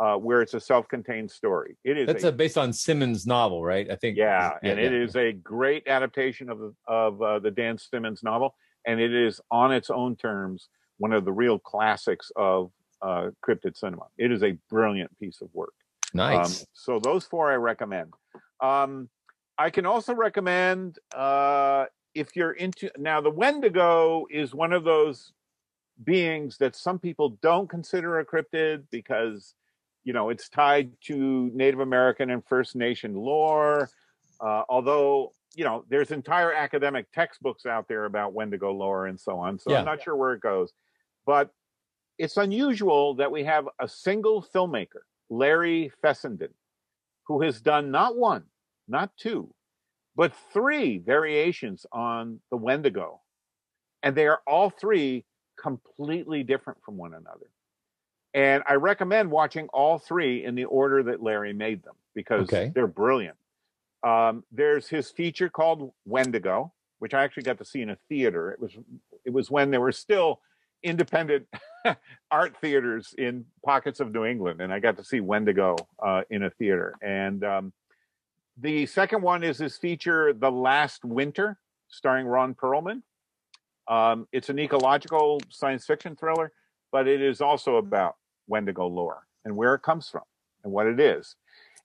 uh, where it's a self-contained story. It is That's a, a, based on Simmons' novel, right? I think. yeah, and it yeah. is a great adaptation of the- of uh, the Dan Simmons novel, and it is on its own terms one of the real classics of uh, cryptid cinema. It is a brilliant piece of work. Nice. Um, so those four I recommend. Um, I can also recommend uh, if you're into now the Wendigo is one of those beings that some people don't consider a cryptid because you know it's tied to Native American and First Nation lore. Uh, although you know there's entire academic textbooks out there about Wendigo lore and so on, so Yeah. I'm not sure where it goes. But it's unusual that we have a single filmmaker, Larry Fessenden, who has done not one, not two, but three variations on the Wendigo. And they are all three completely different from one another. And I recommend watching all three in the order that Larry made them because Okay. they're brilliant. Um, there's his feature called Wendigo, which I actually got to see in a theater. It was it was when there were still independent art theaters in pockets of New England, and I got to see Wendigo uh, in a theater. And um, the second one is his feature, The Last Winter, starring Ron Perlman. Um, it's an ecological science fiction thriller, but it is also about Wendigo lore and where it comes from and what it is.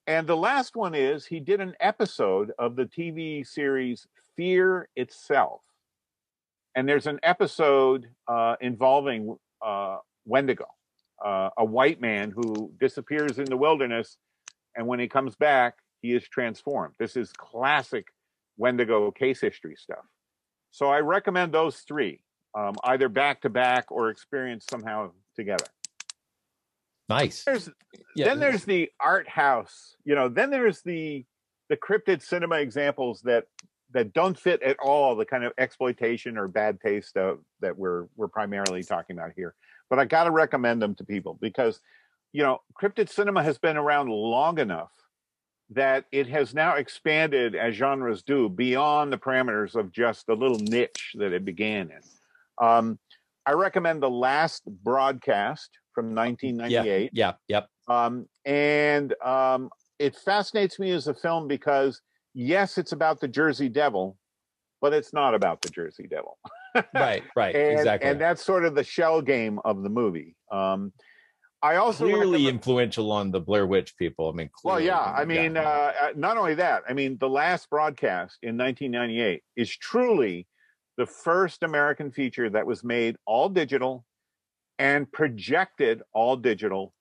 And the last one is he did an episode of the TV series Fear Itself. And there's an episode uh, involving uh, Wendigo, uh, a white man who disappears in the wilderness. And when he comes back, he is transformed. This is classic Wendigo case history stuff. So I recommend those three, um, either back to back or experienced somehow together. Nice. There's, Yeah. Then there's the art house. You know, then there's the the cryptid cinema examples that that don't fit at all the kind of exploitation or bad taste stuff that we're we're primarily talking about here. But I got to recommend them to people because you know, cryptid cinema has been around long enough that it has now expanded as genres do beyond the parameters of just the little niche that it began in. Um, I recommend the last broadcast from 1998. Yeah. Yep. Um, and um, it fascinates me as a film because, yes, it's about the Jersey Devil, but it's not about the Jersey Devil. Right. Right. and, exactly. And that's sort of the shell game of the movie. Um, I also clearly influential on the Blair Witch people. I mean, well, yeah. I mean, uh, uh, not only that. I mean, the last broadcast in 1998 is truly the first American feature that was made all digital and projected all digital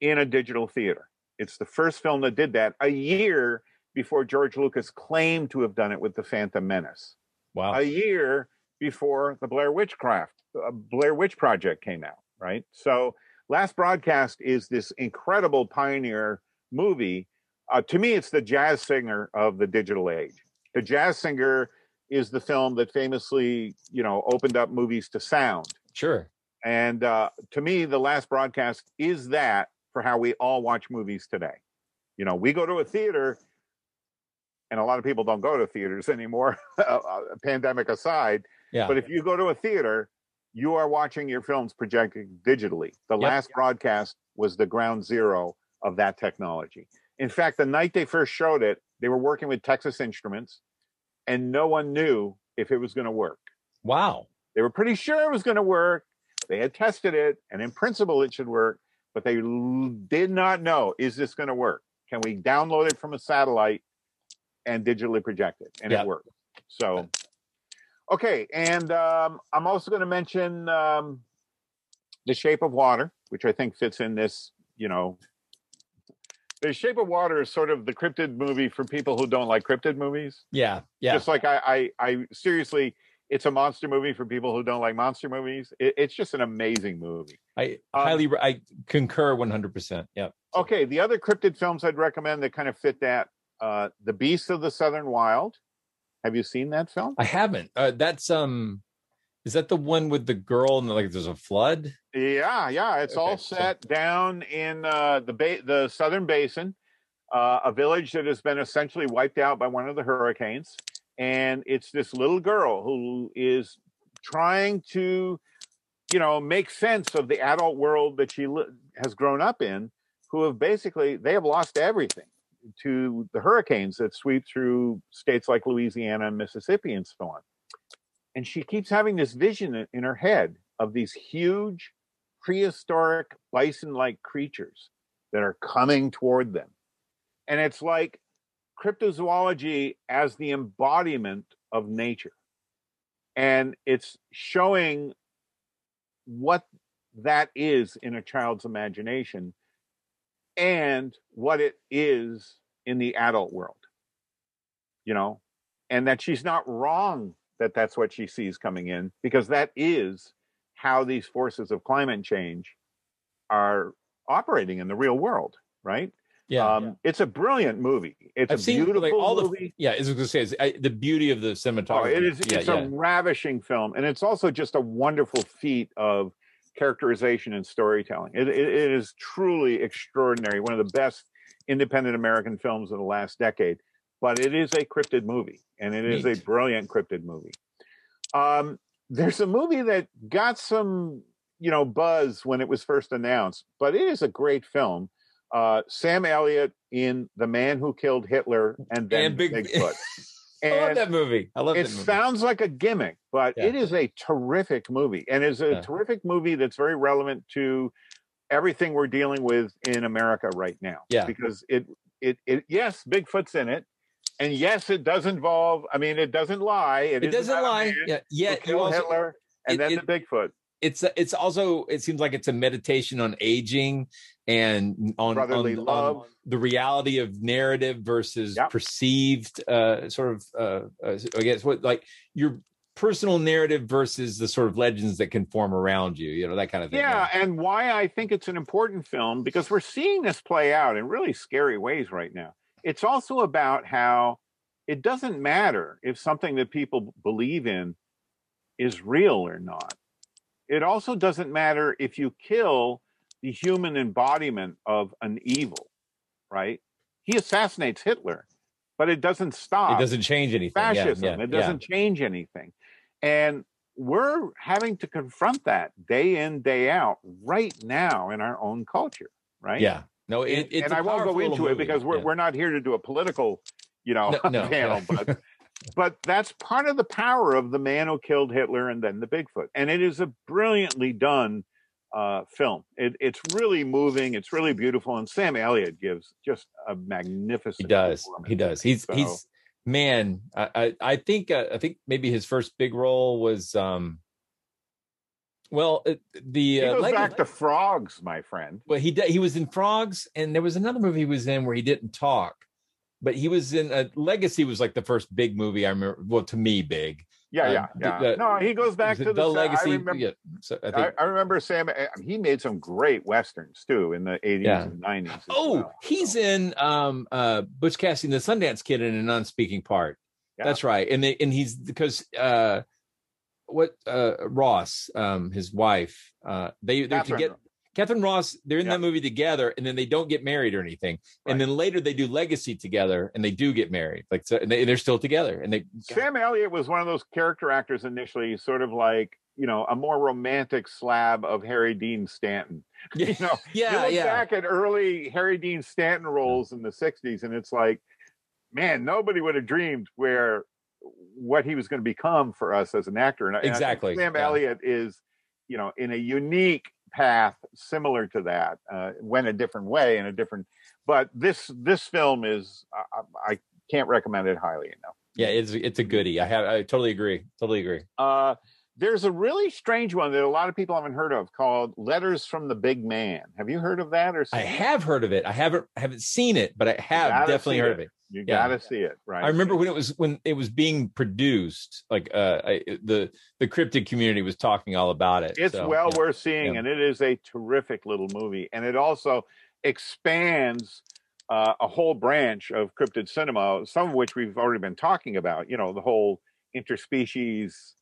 in a digital theater. It's the first film that did that a year before George Lucas claimed to have done it with the Phantom Menace. Wow. A year before the Blair Witch Craft, uh, Blair Witch Project came out, right? So, Last Broadcast is this incredible pioneer movie. Uh, to me, it's the jazz singer of the digital age. The Jazz Singer is the film that famously, you know, opened up movies to sound. Sure. And uh, to me, the last broadcast is that for how we all watch movies today. You know, we go to a theater, and a lot of people don't go to theaters anymore, uh, pandemic aside. Yeah. But if you go to a theater, you are watching your films projected digitally. The Yep. last broadcast was the ground zero of that technology. In fact, the night they first showed it, they were working with Texas Instruments, and no one knew if it was going to work. Wow. They were pretty sure it was going to work. They had tested it, and in principle, it should work, but they l- did not know is this going to work? Can we download it from a satellite and digitally project it? And Yeah. it worked. So, okay. And um, I'm also going to mention um, The Shape of Water, which I think fits in this, you know. The Shape of Water is sort of the cryptid movie for people who don't like cryptid movies Yeah. Yeah. just like I, I, I seriously, It's a monster movie for people who don't like monster movies. It, it's just an amazing movie. I Um, highly, I concur one hundred percent. Yeah. Okay, the other cryptid films I'd recommend that kind of fit that: uh, The Beast of the Southern Wild. Have you seen that film? I haven't. Uh, that's um, is that the one with the girl and like there's a flood? Yeah, yeah. It's all Okay, so- set down in uh, the ba- the southern basin, uh, a village that has been essentially wiped out by one of the hurricanes, and it's this little girl who is trying to, you know, make sense of the adult world that she li- has grown up in, who have basically they have lost everything to the hurricanes that sweep through states like Louisiana and Mississippi and so on. And she keeps having this vision in- her head of these huge prehistoric bison like creatures that are coming toward them. And it's like cryptozoology as the embodiment of nature. And it's showing what that is in a child's imagination and what it is in the adult world. You know, and that she's not wrong that that's what she sees coming in because that is how these forces of climate change are operating in the real world, right? Yeah, um, it's a brilliant movie. It's I've a seen beautiful like all movie. the yeah. I was going to say it's, I, the beauty of the Oh, cinematography. it is. Yeah, it's yeah. a ravishing film, and it's also just a wonderful feat of characterization and storytelling. It, it, it is truly extraordinary. One of the best independent American films of the last decade. But it is a cryptid movie, and it is a brilliant cryptid movie. Um, there's a movie that got some, you know, buzz when it was first announced, but it is a great film. Uh, Sam Elliott in The Man Who Killed Hitler and then And Big- Bigfoot. I love that movie. I love it that movie. sounds like a gimmick, but Yeah. it is a terrific movie, and is a Yeah. terrific movie that's very relevant to everything we're dealing with in America right now. Yeah. because it it it yes, Bigfoot's in it, and yes, it does involve. I mean, it doesn't lie. It is doesn't lie. Yeah, yet you also- Hitler and it- then it- the Bigfoot. it's it's also it seems like it's a meditation on aging and on, Brotherly on, on the reality of narrative versus perceived uh sort of uh, uh i guess what like your personal narrative versus the sort of legends that can form around you you know that kind of thing Yeah, and why I think it's an important film because we're seeing this play out in really scary ways right now. It's also about how it doesn't matter if something that people believe in is real or not. It also doesn't matter if you kill the human embodiment of an evil, right? He assassinates Hitler, but it doesn't stop it doesn't change anything fascism. yeah, it doesn't change anything. And we're having to confront that day in, day out, right now in our own culture, right? yeah no it, and, it's and I I won't go into it because we're, we're not here to do a political, you know, No, no, panel, yeah. but but that's part of the power of the man who killed Hitler and then the Bigfoot, and it is a brilliantly done uh, film. It, it's really moving. It's really beautiful, and Sam Elliott gives just a magnificent. he does he does he's So- he's man i i, I think uh, i think maybe his first big role was um well the He uh, goes Leg- back to frogs, my friend. well he did he was in frogs and there was another movie he was in where he didn't talk but he was in a legacy was like the first big movie i remember well to me big Yeah, Uh, yeah, yeah. the- no, he goes back to the, the legacy I remember, yeah, so I I, I remember Sam. uh, He made some great westerns too in the eighties Yeah. and nineties. Oh, he's in um uh Butch Cassidy and the Sundance Kid in a non-speaking part. Yeah. That's right. And they and he's because uh what uh Ross, um his wife, uh they they're Katharine together Katharine Ross, they're in that movie together, and then they don't get married or anything. And then later they do Legacy together, and they do get married. Like so, and they, they're still together. And they Sam Elliott was one of those character actors initially, sort of like you know a more romantic slab of Harry Dean Stanton. you know, Yeah, you look yeah. back at early Harry Dean Stanton roles in the '60s, and it's like, man, nobody would have dreamed where what he was going to become for us as an actor. And I- and I Exactly, Sam yeah. Elliott is, you know, in a unique path similar to that. Uh, went a different way in a different, but this this film is I, I I can't recommend it highly enough. yeah, it's it's a goodie. I have I totally agree. Totally agree. Uh, There's a really strange one that a lot of people haven't heard of called Letters from the Big Man. Have you heard of that or I seen it? have heard of it. I haven't haven't seen it, but I have definitely heard it. of it. You Yeah. gotta see it, right? I remember when it was when it was being produced, like uh I, the the cryptid community was talking all about it. It's so, well yeah. worth seeing, Yeah. and it is a terrific little movie. And it also expands uh, a whole branch of cryptid cinema, some of which we've already been talking about. You know, the whole interspecies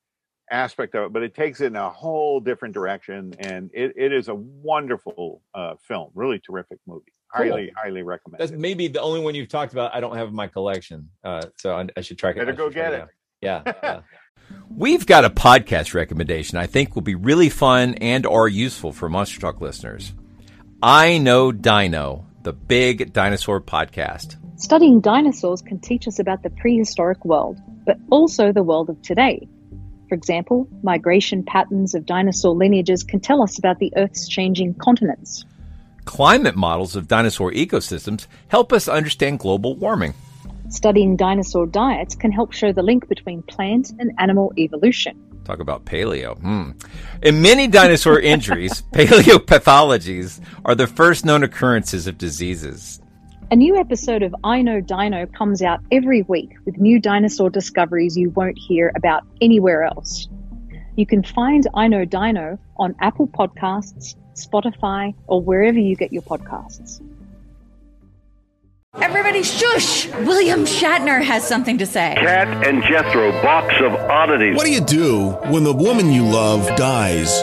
aspect of it, but it takes it in a whole different direction, and it, it is a wonderful uh, film, really terrific movie. Cool. Highly, highly recommend. That's maybe the only one you've talked about. I don't have in my collection, uh, so I, I should track it. Better go should track get out. Yeah. yeah. We've got a podcast recommendation I think will be really fun and or useful for Monster Talk listeners. I know Dino, the big dinosaur podcast. Studying dinosaurs can teach us about the prehistoric world, but also the world of today. For example, migration patterns of dinosaur lineages can tell us about the Earth's changing continents. Climate models of dinosaur ecosystems help us understand global warming. Studying dinosaur diets can help show the link between plant and animal evolution. Talk about paleo. Hmm. In many dinosaur injuries, paleopathologies are the first known occurrences of diseases. A new episode of I Know Dino comes out every week with new dinosaur discoveries you won't hear about anywhere else. You can find I Know Dino on Apple Podcasts, Spotify, or wherever you get your podcasts. Everybody shush! William Shatner has something to say. Kat and Jethro, box of oddities. What do you do when the woman you love dies?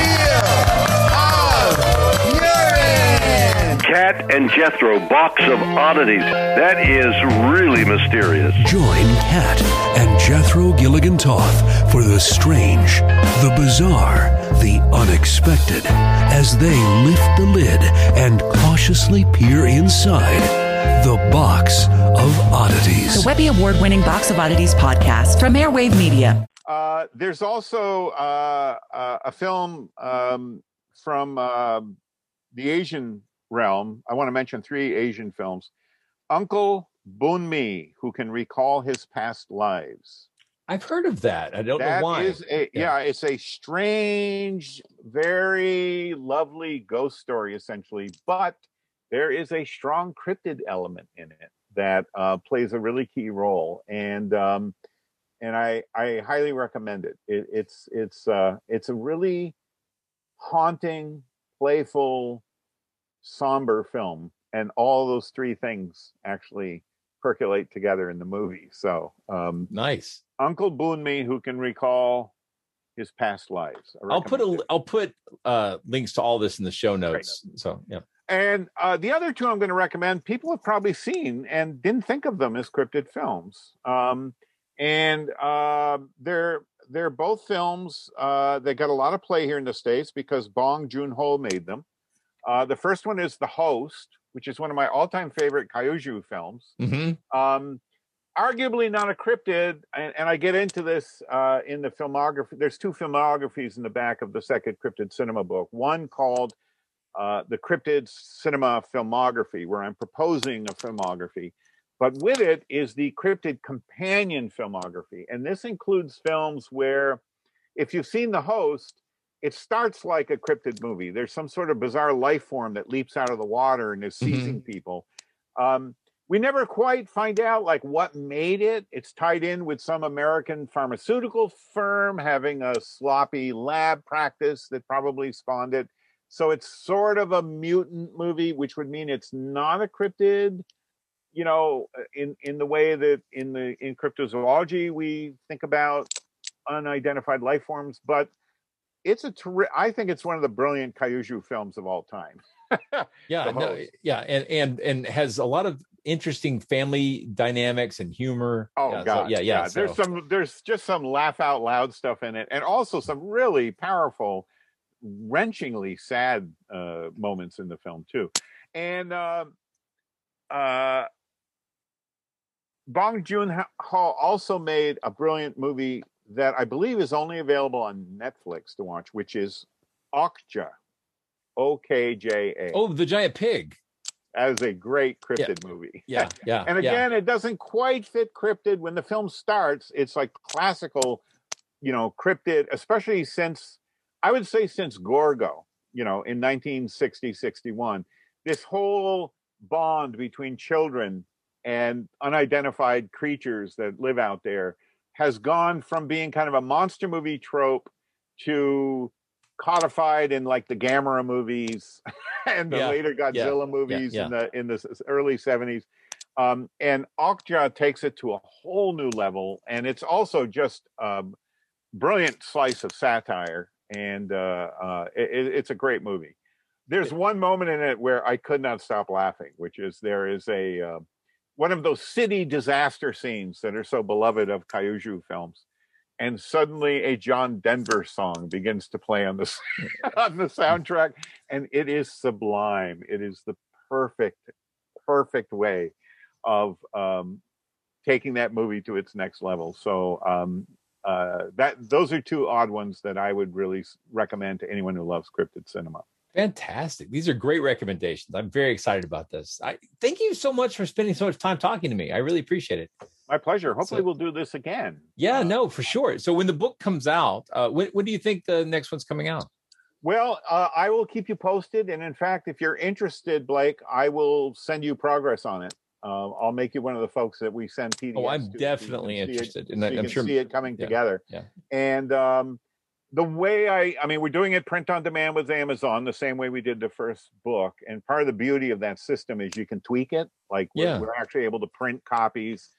Kat and Jethro, box of oddities. That is really mysterious. Join Kat and Jethro Gilligan Toth for the strange, the bizarre, the unexpected as they lift the lid and cautiously peer inside the box of oddities. The Webby Award winning Box of Oddities podcast from Airwave Media. Uh, there's also uh, uh, a film um, from uh, the Asian realm. I want to mention three Asian films. Uncle Boonmee, who can recall his past lives. I've heard of that. I don't That know why. is a yeah. it's a strange, very lovely ghost story, essentially. But there is a strong cryptid element in it that uh, plays a really key role, and um, and I I highly recommend it. it it's it's uh, it's a really haunting, playful, somber film, and all those three things actually percolate together in the movie. So um, nice. Uncle Boonmee, who can recall his past lives. I'll put a I'll put uh links to all this in the show notes. So yeah. And uh, the other two I'm going to recommend, people have probably seen and didn't think of them as cryptid films. Um, and uh, they're they're both films uh, that got a lot of play here in the states because Bong Joon Ho made them. Uh, the first one is The Host, which is one of my all-time favorite Kaiju films. Mm-hmm. Um, arguably not a cryptid, and, and I get into this uh, in the filmography. There's two filmographies in the back of the second cryptid cinema book. One called uh, the Cryptid Cinema Filmography, where I'm proposing a filmography. But with it is the Cryptid Companion Filmography. And this includes films where, if you've seen The Host, it starts like a cryptid movie. There's some sort of bizarre life form that leaps out of the water and is seizing people. Um, we never quite find out like what made it. It's tied in with some American pharmaceutical firm having a sloppy lab practice that probably spawned it. So it's sort of a mutant movie, which would mean it's not a cryptid, you know, in in the way that in the in cryptozoology we think about unidentified life forms, but it's a terri- I think it's one of the brilliant Kaiju films of all time. Yeah, no, yeah, and and and has a lot of interesting family dynamics and humor. Oh yeah, so- god, yeah, yeah. There's so- some there's just some laugh out loud stuff in it, and also some really powerful wrenchingly sad uh, moments in the film too, and uh, uh, Bong Joon Ho also made a brilliant movie that I believe is only available on Netflix to watch, which is Okja, O K J A. Oh, the giant pig. As a great cryptid movie. Yeah, yeah. and yeah. again, it doesn't quite fit cryptid. When the film starts, it's like classical, you know, cryptid, especially since I would say since Gorgo, you know, in 1960, 61. This whole bond between children and unidentified creatures that live out there has gone from being kind of a monster movie trope to codified in like the Gamera movies and the Yeah, later Godzilla yeah, movies yeah. in the in the early 70s. Um, and Okja takes it to a whole new level, and it's also just a brilliant slice of satire, and uh, uh, it, it's a great movie. There's one moment in it where I could not stop laughing, which is there is a uh, one of those city disaster scenes that are so beloved of Kaiju films, and suddenly a John Denver song begins to play on the on the soundtrack, and it is sublime. It is the perfect, perfect way of um, taking that movie to its next level. So um, uh, that those are two odd ones that I would really recommend to anyone who loves cryptid cinema. Fantastic. These are great recommendations. I'm very excited about this. I thank you so much for spending so much time talking to me. I really appreciate it. My pleasure. Hopefully, So- we'll do this again. Yeah, no, for sure. So when the book comes out, uh, when, when do you think the next one's coming out? Well, uh, I will keep you posted, and in fact, if you're interested, Blake, I will send you progress on it. Uh, I'll make you one of the folks that we send PDFs. Oh, I'm to, so you can definitely interested, and so I- you I'm can sure- see it coming yeah, together. yeah. And um, the way I, I mean, we're doing it print on demand with Amazon, the same way we did the first book. And part of the beauty of that system is you can tweak it. Like we're, Yeah. we're actually able to print copies,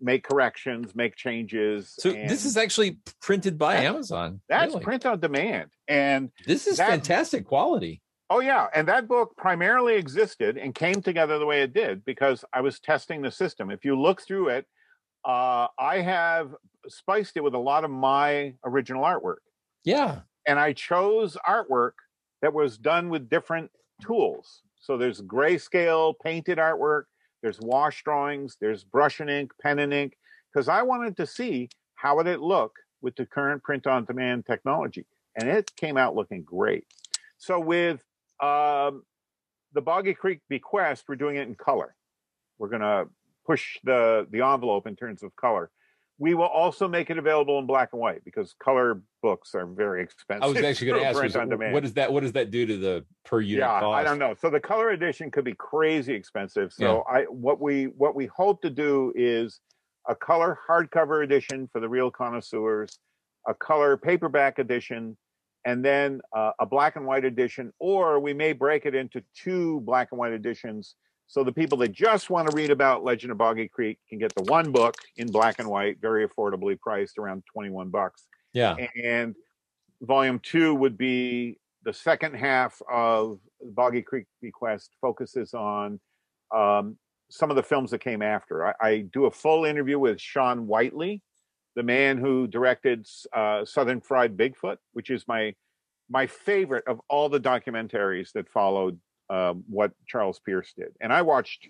make corrections, make changes. So and this is actually printed by That- Amazon. that's Really? print on demand, and This is that- fantastic quality. Oh yeah, and that book primarily existed and came together the way it did because I was testing the system. If you look through it, uh, I have spiced it with a lot of my original artwork, Yeah. and I chose artwork that was done with different tools. So there's grayscale painted artwork, there's wash drawings, there's brush and ink, pen and ink, because I wanted to see how would it look with the current print on demand technology, and it came out looking great. So with um, the Boggy Creek Bequest, we're doing it in color. We're going to push the the envelope in terms of color. We will also make it available in black and white because color books are very expensive. I was actually going to ask print you, on so demand. what does that what does that do to the per unit yeah, cost? I don't know. So the color edition could be crazy expensive. So I what we what we hope to do is a color hardcover edition for the real connoisseurs, a color paperback edition, and then uh, a black and white edition, or we may break it into two black and white editions. So the people that just want to read about Legend of Boggy Creek can get the one book in black and white, very affordably priced, around twenty-one bucks Yeah. and volume two would be the second half of Boggy Creek Bequest focuses on um, some of the films that came after. I, I do a full interview with Sean Whitley, the man who directed uh, Southern Fried Bigfoot, which is my my favorite of all the documentaries that followed um, what Charles Pierce did. And I watched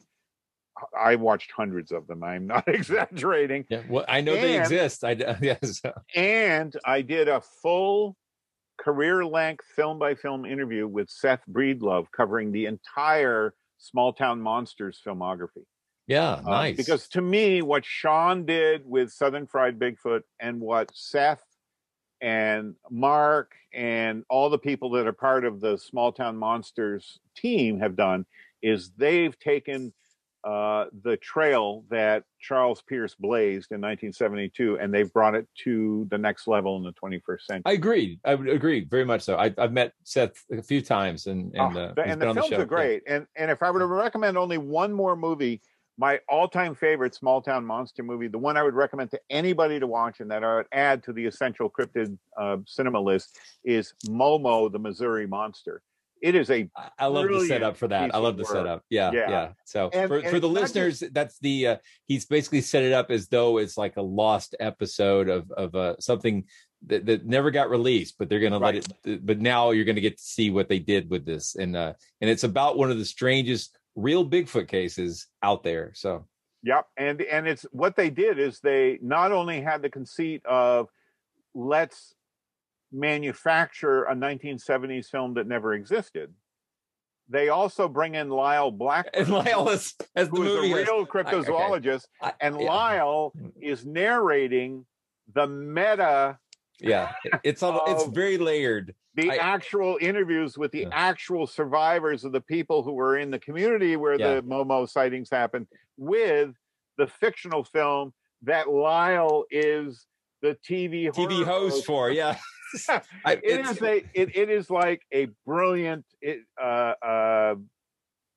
I watched hundreds of them. I'm not exaggerating. Yeah. Well, I know they exist. I yes. and I did a full career length film by film interview with Seth Breedlove covering the entire Small Town Monsters filmography. Yeah. Uh, Nice. because to me, what Sean did with Southern Fried Bigfoot and what Seth and Mark and all the people that are part of the Small Town Monsters team have done is they've taken uh, the trail that Charles Pierce blazed in 1972 and they've brought it to the next level in the 21st century. I agree. I would agree very much so. I, I've met Seth a few times, and and, Oh, uh, the- and the the films show. are great. And and if I were to recommend only one more movie, my all-time favorite small town monster movie, the one I would recommend to anybody to watch, and that I would add to the essential cryptid uh, cinema list, is Momo the Missouri Monster. It is a I love the setup for that. I love the work. setup. Yeah, yeah. So And- for, and for the listeners, that's the uh, he's basically set it up as though it's like a lost episode of of uh, something that, that never got released, but they're going Right. to let it. But now you're going to get to see what they did with this, and uh, and it's about one of the strangest real Bigfoot cases out there. So Yep, and and it's what they did is they not only had the conceit of let's manufacture a 1970s film that never existed. They also bring in Lyle Black, and Lyle is as the who is a is- real I- okay. cryptozoologist, I- and yeah. Lyle mm. is narrating the meta, yeah, it's all it's very layered. the I- actual interviews with the actual survivors of the people who were in the community where Yeah. the Momo sightings happened, with the fictional film that Lyle is the TV TV horror host for yeah. I- it is a it, it is like a brilliant it, uh, uh,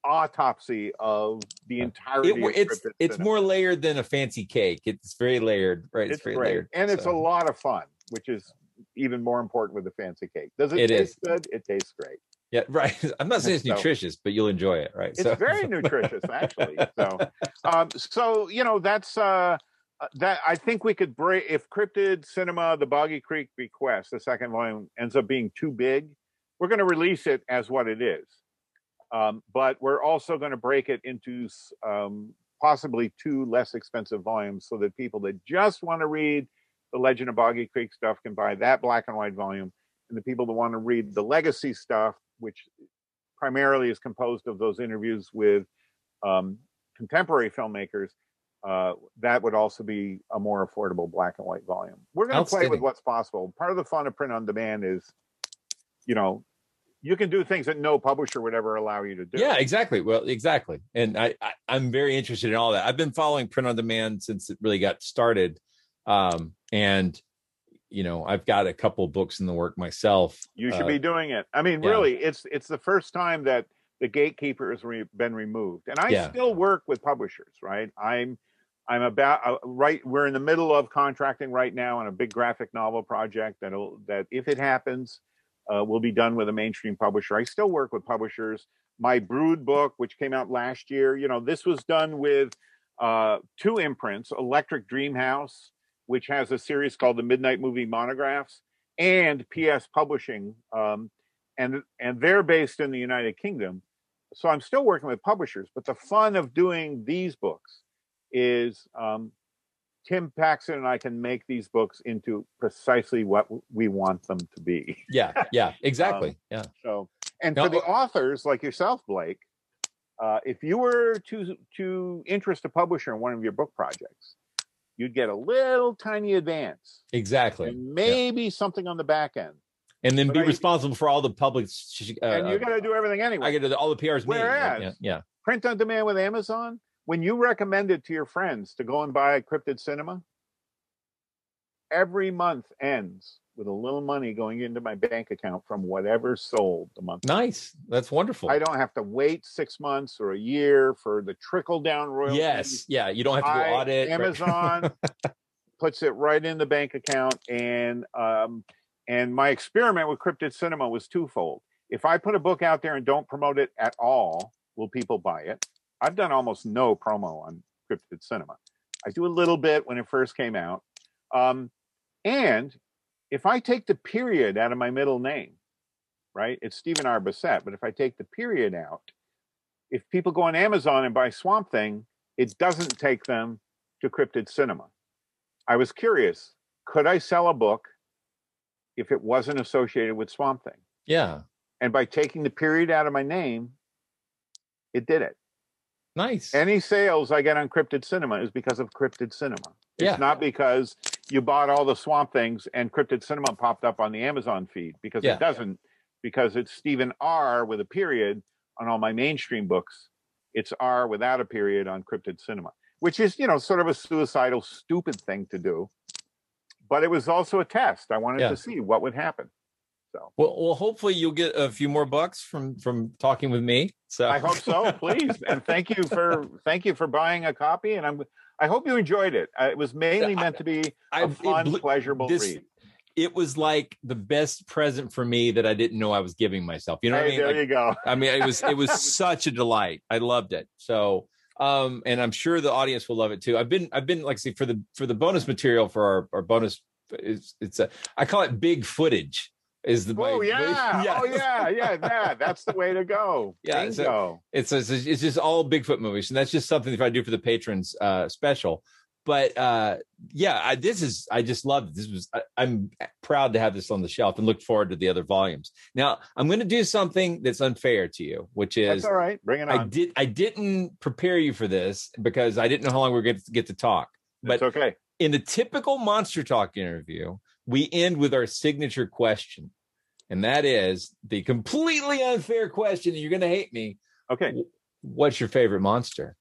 autopsy of the entirety. It, it's it's cinema. more layered than a fancy cake. It's very layered, right? It's, It's very great, layered, and it's a lot of fun, which is even more important with the fancy cake. Does it, It taste is. good? It tastes great. Yeah, right. I'm not saying it's So- nutritious, but you'll enjoy it, right? It's very nutritious, actually. So, um, so you know, that's uh, uh, that. I think we could break if Cryptid Cinema, the Boggy Creek Bequest, the second volume ends up being too big. We're going to release it as what it is, um, but we're also going to break it into um, possibly two less expensive volumes, so that people that just want to read the Legend of Boggy Creek stuff can buy that black and white volume, and the people that want to read the legacy stuff, which primarily is composed of those interviews with um, contemporary filmmakers, uh, that would also be a more affordable black and white volume. We're going to play with what's possible. Part of the fun of print on demand is, you know, you can do things that no publisher would ever allow you to do. Yeah, exactly. Well, exactly. And I, I I'm very interested in all that. I've been following print on demand since it really got started. Um, and you know, I've got a couple books in the work myself. You should Uh, be doing it. I mean, yeah. really, it's it's the first time that the gatekeeper has re- been removed, and I Yeah. still work with publishers. Right, I'm I'm about uh, right. We're in the middle of contracting right now on a big graphic novel project that'll that if it happens, uh, will be done with a mainstream publisher. I still work with publishers. My Brood book, which came out last year, you know, this was done with uh, two imprints: Electric Dream House, which has a series called the Midnight Movie Monographs, and PS Publishing, um, and and they're based in the United Kingdom. So I'm still working with publishers, but the fun of doing these books is um, Tim Paxton and I can make these books into precisely what we want them to be. Yeah, yeah, exactly. Um, yeah. So, and No, for the uh, authors like yourself, Blake, uh, if you were to to interest a publisher in one of your book projects, you'd get a little tiny advance, Exactly. maybe something on the back end. And then But be I- responsible for all the public. sh- Uh, and you got to do everything anyway. I got to do all the PRs. Whereas- yeah, yeah. print on demand with Amazon, when you recommend it to your friends to go and buy Cryptid Cinema, every month ends with a little money going into my bank account from whatever sold the month. Nice. That's wonderful. I don't have to wait six months or a year for the trickle down royalties. Yes. Yeah. You don't have to go I- audit. right? Amazon puts it right in the bank account, and um, and my experiment with Cryptid Cinema was twofold. If I put a book out there and don't promote it at all, will people buy it? I've done almost no promo on Cryptid Cinema. I do a little bit when it first came out, um, and if I take the period out of my middle name, right? It's Stephen R. Bissette, but if I take the period out, if people go on Amazon and buy Swamp Thing, it doesn't take them to Cryptid Cinema. I was curious, could I sell a book if it wasn't associated with Swamp Thing? Yeah. And by taking the period out of my name, it did it. Nice. Any sales I get on Cryptid Cinema is because of Cryptid Cinema. It's Yeah. not because you bought all the Swamp Things and Cryptid Cinema popped up on the Amazon feed because Yeah. it doesn't. Because it's Stephen R with a period on all my mainstream books. It's R without a period on Cryptid Cinema, which is you know sort of a suicidal, stupid thing to do. But it was also a test. I wanted Yeah. to see what would happen. So Well, well, hopefully you'll get a few more bucks from from talking with me. So I hope so. Please, and thank you for thank you for buying a copy. And I'm I hope you enjoyed it. Uh, it was mainly meant to be I- a fun, blew- pleasurable this- read. it was like the best present for me that I didn't know I was giving myself. You know what I mean? there Like, you go. I mean, it was it was such a delight. I loved it. So, um, and I'm sure the audience will love it too. I've been I've been like say for the for the bonus material for our, our bonus it's it's a I call it big footage. Is the Oh yeah. Oh yeah. Yeah. Yeah. That's the way to go. Yeah, Bingo. so it's, it's it's just all Bigfoot movies, and that's just something that I do for the patrons uh, special. But uh, yeah, I, this is I just love. This was I, I'm proud to have this on the shelf and look forward to the other volumes. Now I'm going to do something that's unfair to you, which is That's all right. Bring it on I did I didn't prepare you for this because I didn't know how long we are going to get to talk. But That's okay. in the typical Monster Talk interview, we end with our signature question. And that is the completely unfair question. and You're going to hate me. Okay. What's your favorite monster?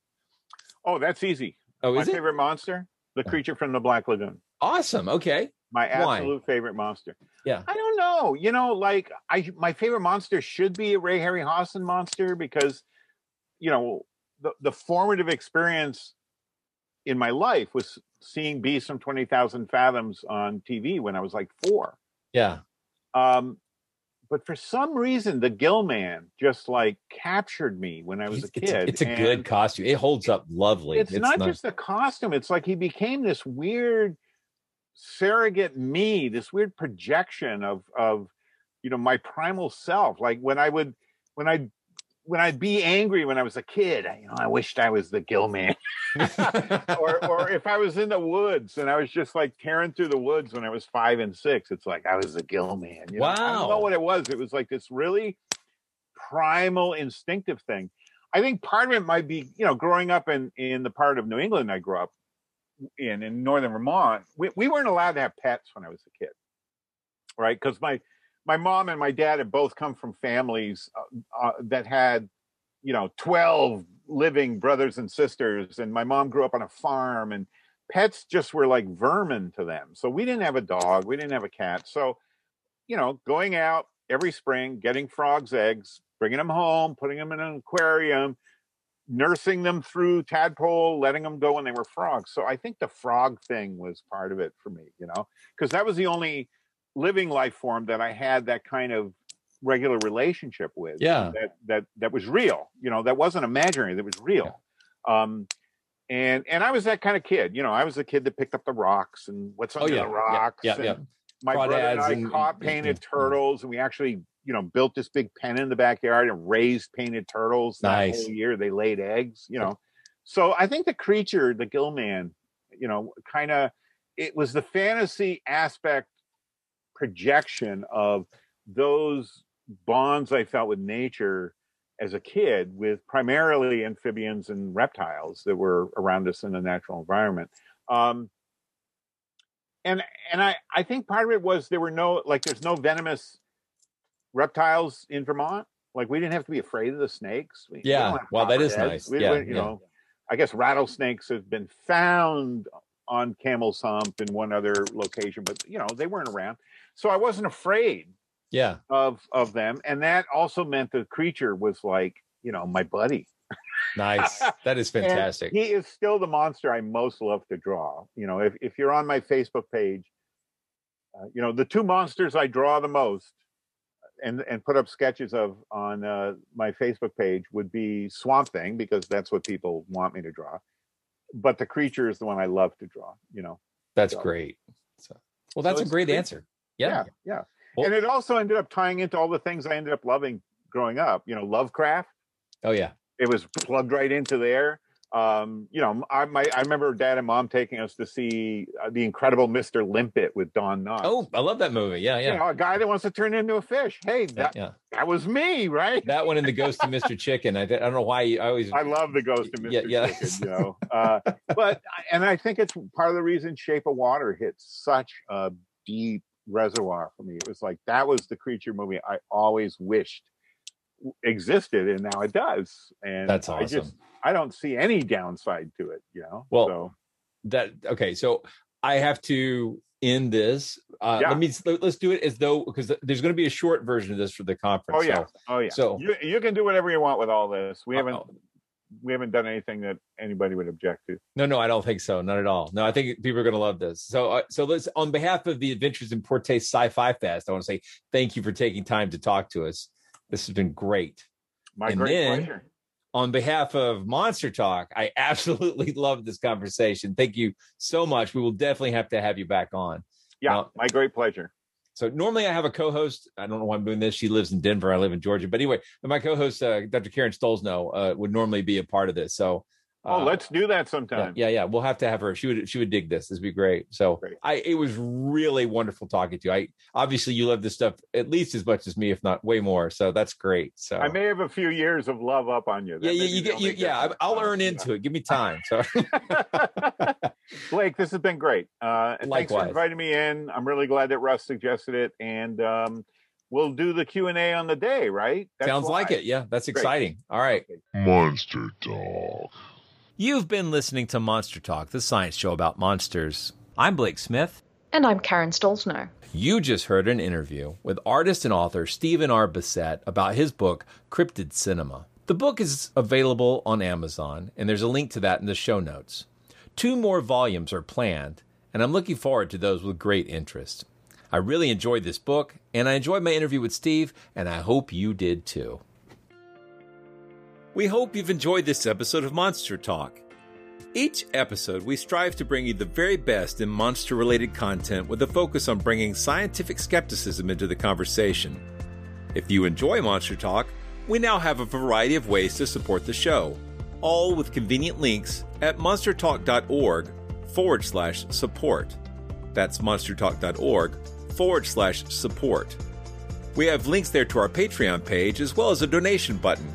Oh, that's easy. Oh, my is it? favorite monster? The creature from the Black Lagoon. Awesome. Okay. My Why? absolute favorite monster. Yeah. I don't know. You know, like I my favorite monster should be a Ray Harryhausen monster because, you know, the, the formative experience in my life was seeing Beast from Twenty Thousand Fathoms on TV when I was like four. Yeah. Um, but for some reason, the Gill Man just like captured me when I was a It's, kid. it's a and- good costume. It holds up lovely. it's, not, just the costume it's like he became this weird surrogate me this weird projection of of you know my primal self like when i would when i when i'd be angry when i was a kid? I, you know i wished i was the gill man or or if i was in the woods and i was just like tearing through the woods when i was five and six it's like i was the gill man you know? i don't know what it was. It was like this really primal instinctive thing. I think part of it might be you know growing up in in the part of new england i grew up in in northern vermont we, we weren't allowed to have pets when i was a kid right? Because my my mom and my dad had both come from families uh, uh, that had you know 12 living brothers and sisters and my mom grew up on a farm and pets just were like vermin to them. So we didn't have a dog we didn't have a cat. So you know going out every spring getting frogs eggs bringing them home putting them in an aquarium nursing them through tadpole letting them go when they were frogs. So i think the frog thing was part of it for me you know because that was the only living life form that i had that kind of regular relationship with Yeah. that that that was real you know that wasn't imaginary that was real. Um and and i was that kind of kid you know i was the kid that picked up the rocks and what's Oh, yeah. the rocks Yeah, yeah, and yeah. my brother and i and- caught painted yeah. turtles and we actually you know built this big pen in the backyard and raised painted turtles that whole year. They laid eggs you know. So i think the creature the gill man you know kind of it was the fantasy aspect projection of those bonds i felt with nature as a kid with primarily amphibians and reptiles that were around us in the natural environment um, and and I, I think part of it was there were no like there's no venomous reptiles in Vermont. Like we didn't have to be afraid of the snakes. We, we Yeah. don't Well, that is copperheads. nice. We- Yeah, we- you yeah. know, I guess rattlesnakes have been found on Camel's Hump and one other location, but you know they weren't around, so I wasn't afraid Yeah. of of them, and that also meant the creature was like you know my buddy. Nice. That is fantastic. he is still the monster I most love to draw. You know, if, if you're on my Facebook page, uh, you know, the two monsters I draw the most and, and put up sketches of on uh, my Facebook page would be Swamp Thing, because that's what people want me to draw. But the creature is the one I love to draw, you know. That's So- great. So, well, that's So a great answer. Yeah. Yeah. yeah. and it also ended up tying into all the things I ended up loving growing up. You know, Lovecraft. Oh yeah. It was plugged right into there. Um, you know, I my I remember dad and mom taking us to see uh, the Incredible Mister Limpet with Don Knotts. Oh, I love that movie. Yeah, yeah. You know, a guy that wants to turn into a fish. Hey, that yeah. that was me, right? That one in the Ghost of Mr. Chicken. I, I don't know why you, I always. I love the Ghost of Mr. Yeah, yeah. Chicken, you know. Uh, but and I think it's part of the reason Shape of Water hit such a deep reservoir for me. It was like that was the creature movie I always wished existed, and now it does. And That's I just. I don't see any downside to it. You know. Well, so, that okay. So I have to end this. Uh, Yeah. Let me let's do it as though because there's going to be a short version of this for the conference. oh yeah, So, oh yeah. So you you can do whatever you want with all this. We haven't we haven't done anything that anybody would object to. No, no, I don't think so. Not at all. No, I think people are going to love this. So, uh, so let's, on behalf of the Adventures in Poor Taste Sci-Fi Fest, I want to say thank you for taking time to talk to us. This has been great. My And great then, pleasure. On behalf of Monster Talk, I absolutely love this conversation. Thank you so much. We will definitely have to have you back on. Yeah, Well, my great pleasure. So normally I have a co-host. I don't know why I'm doing this. She lives in Denver. I live in Georgia. But anyway, my co-host, uh, Dr. Karen Stollznow, uh, would normally be a part of this. So Oh, uh, let's do that sometime. yeah, yeah. We'll have to have her. She would she would dig this. This would be great. So I it was really wonderful talking to you. I obviously you love this stuff at least as much as me, if not way more. So that's great. So I may have a few years of love up on you. yeah, That yeah, you get you yeah, I, I'll earn into it. Give me time. So Blake, this has been great. Uh, and thanks for inviting me in. I'm really glad that Russ suggested it, and um, we'll do the Q and A on the day. Right? That's sounds like it. Yeah, that's Great. exciting. All right. Monster Talk. You've been listening to Monster Talk, the science show about monsters. I'm Blake Smith. And I'm Karen Stollznow. You just heard an interview with artist and author Stephen R. Bissette about his book, Cryptid Cinema. The book is available on Amazon, and there's a link to that in the show notes. Two more volumes are planned, and I'm looking forward to those with great interest. I really enjoyed this book, and I enjoyed my interview with Steve, and I hope you did too. We hope you've enjoyed this episode of Monster Talk. Each episode, we strive to bring you the very best in monster related content with a focus on bringing scientific skepticism into the conversation. If you enjoy Monster Talk, we now have a variety of ways to support the show, all with convenient links at monstertalk.org forward slash support. That's monstertalk.org forward slash support. We have links there to our Patreon page as well as a donation button.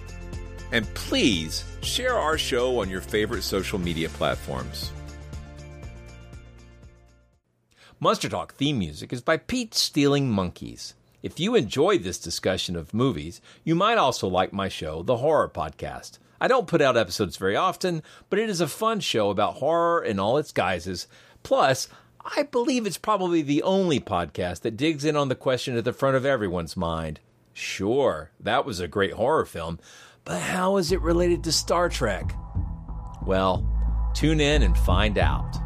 And please share our show on your favorite social media platforms. Monster Talk theme music is by Pete Stealing Monkeys. If you enjoyed this discussion of movies, you might also like my show, The Horror Podcast. I don't put out episodes very often, but it is a fun show about horror in all its guises. Plus, I believe it's probably the only podcast that digs in on the question at the front of everyone's mind. Sure, that was a great horror film, but how is it related to Star Trek? Well, tune in and find out.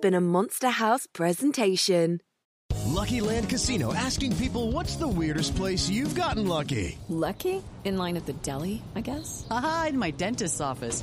Been a Monster House presentation. Lucky Land Casino asking people what's the weirdest place you've gotten lucky? Lucky? In line at the deli, I guess? Aha, in my dentist's office.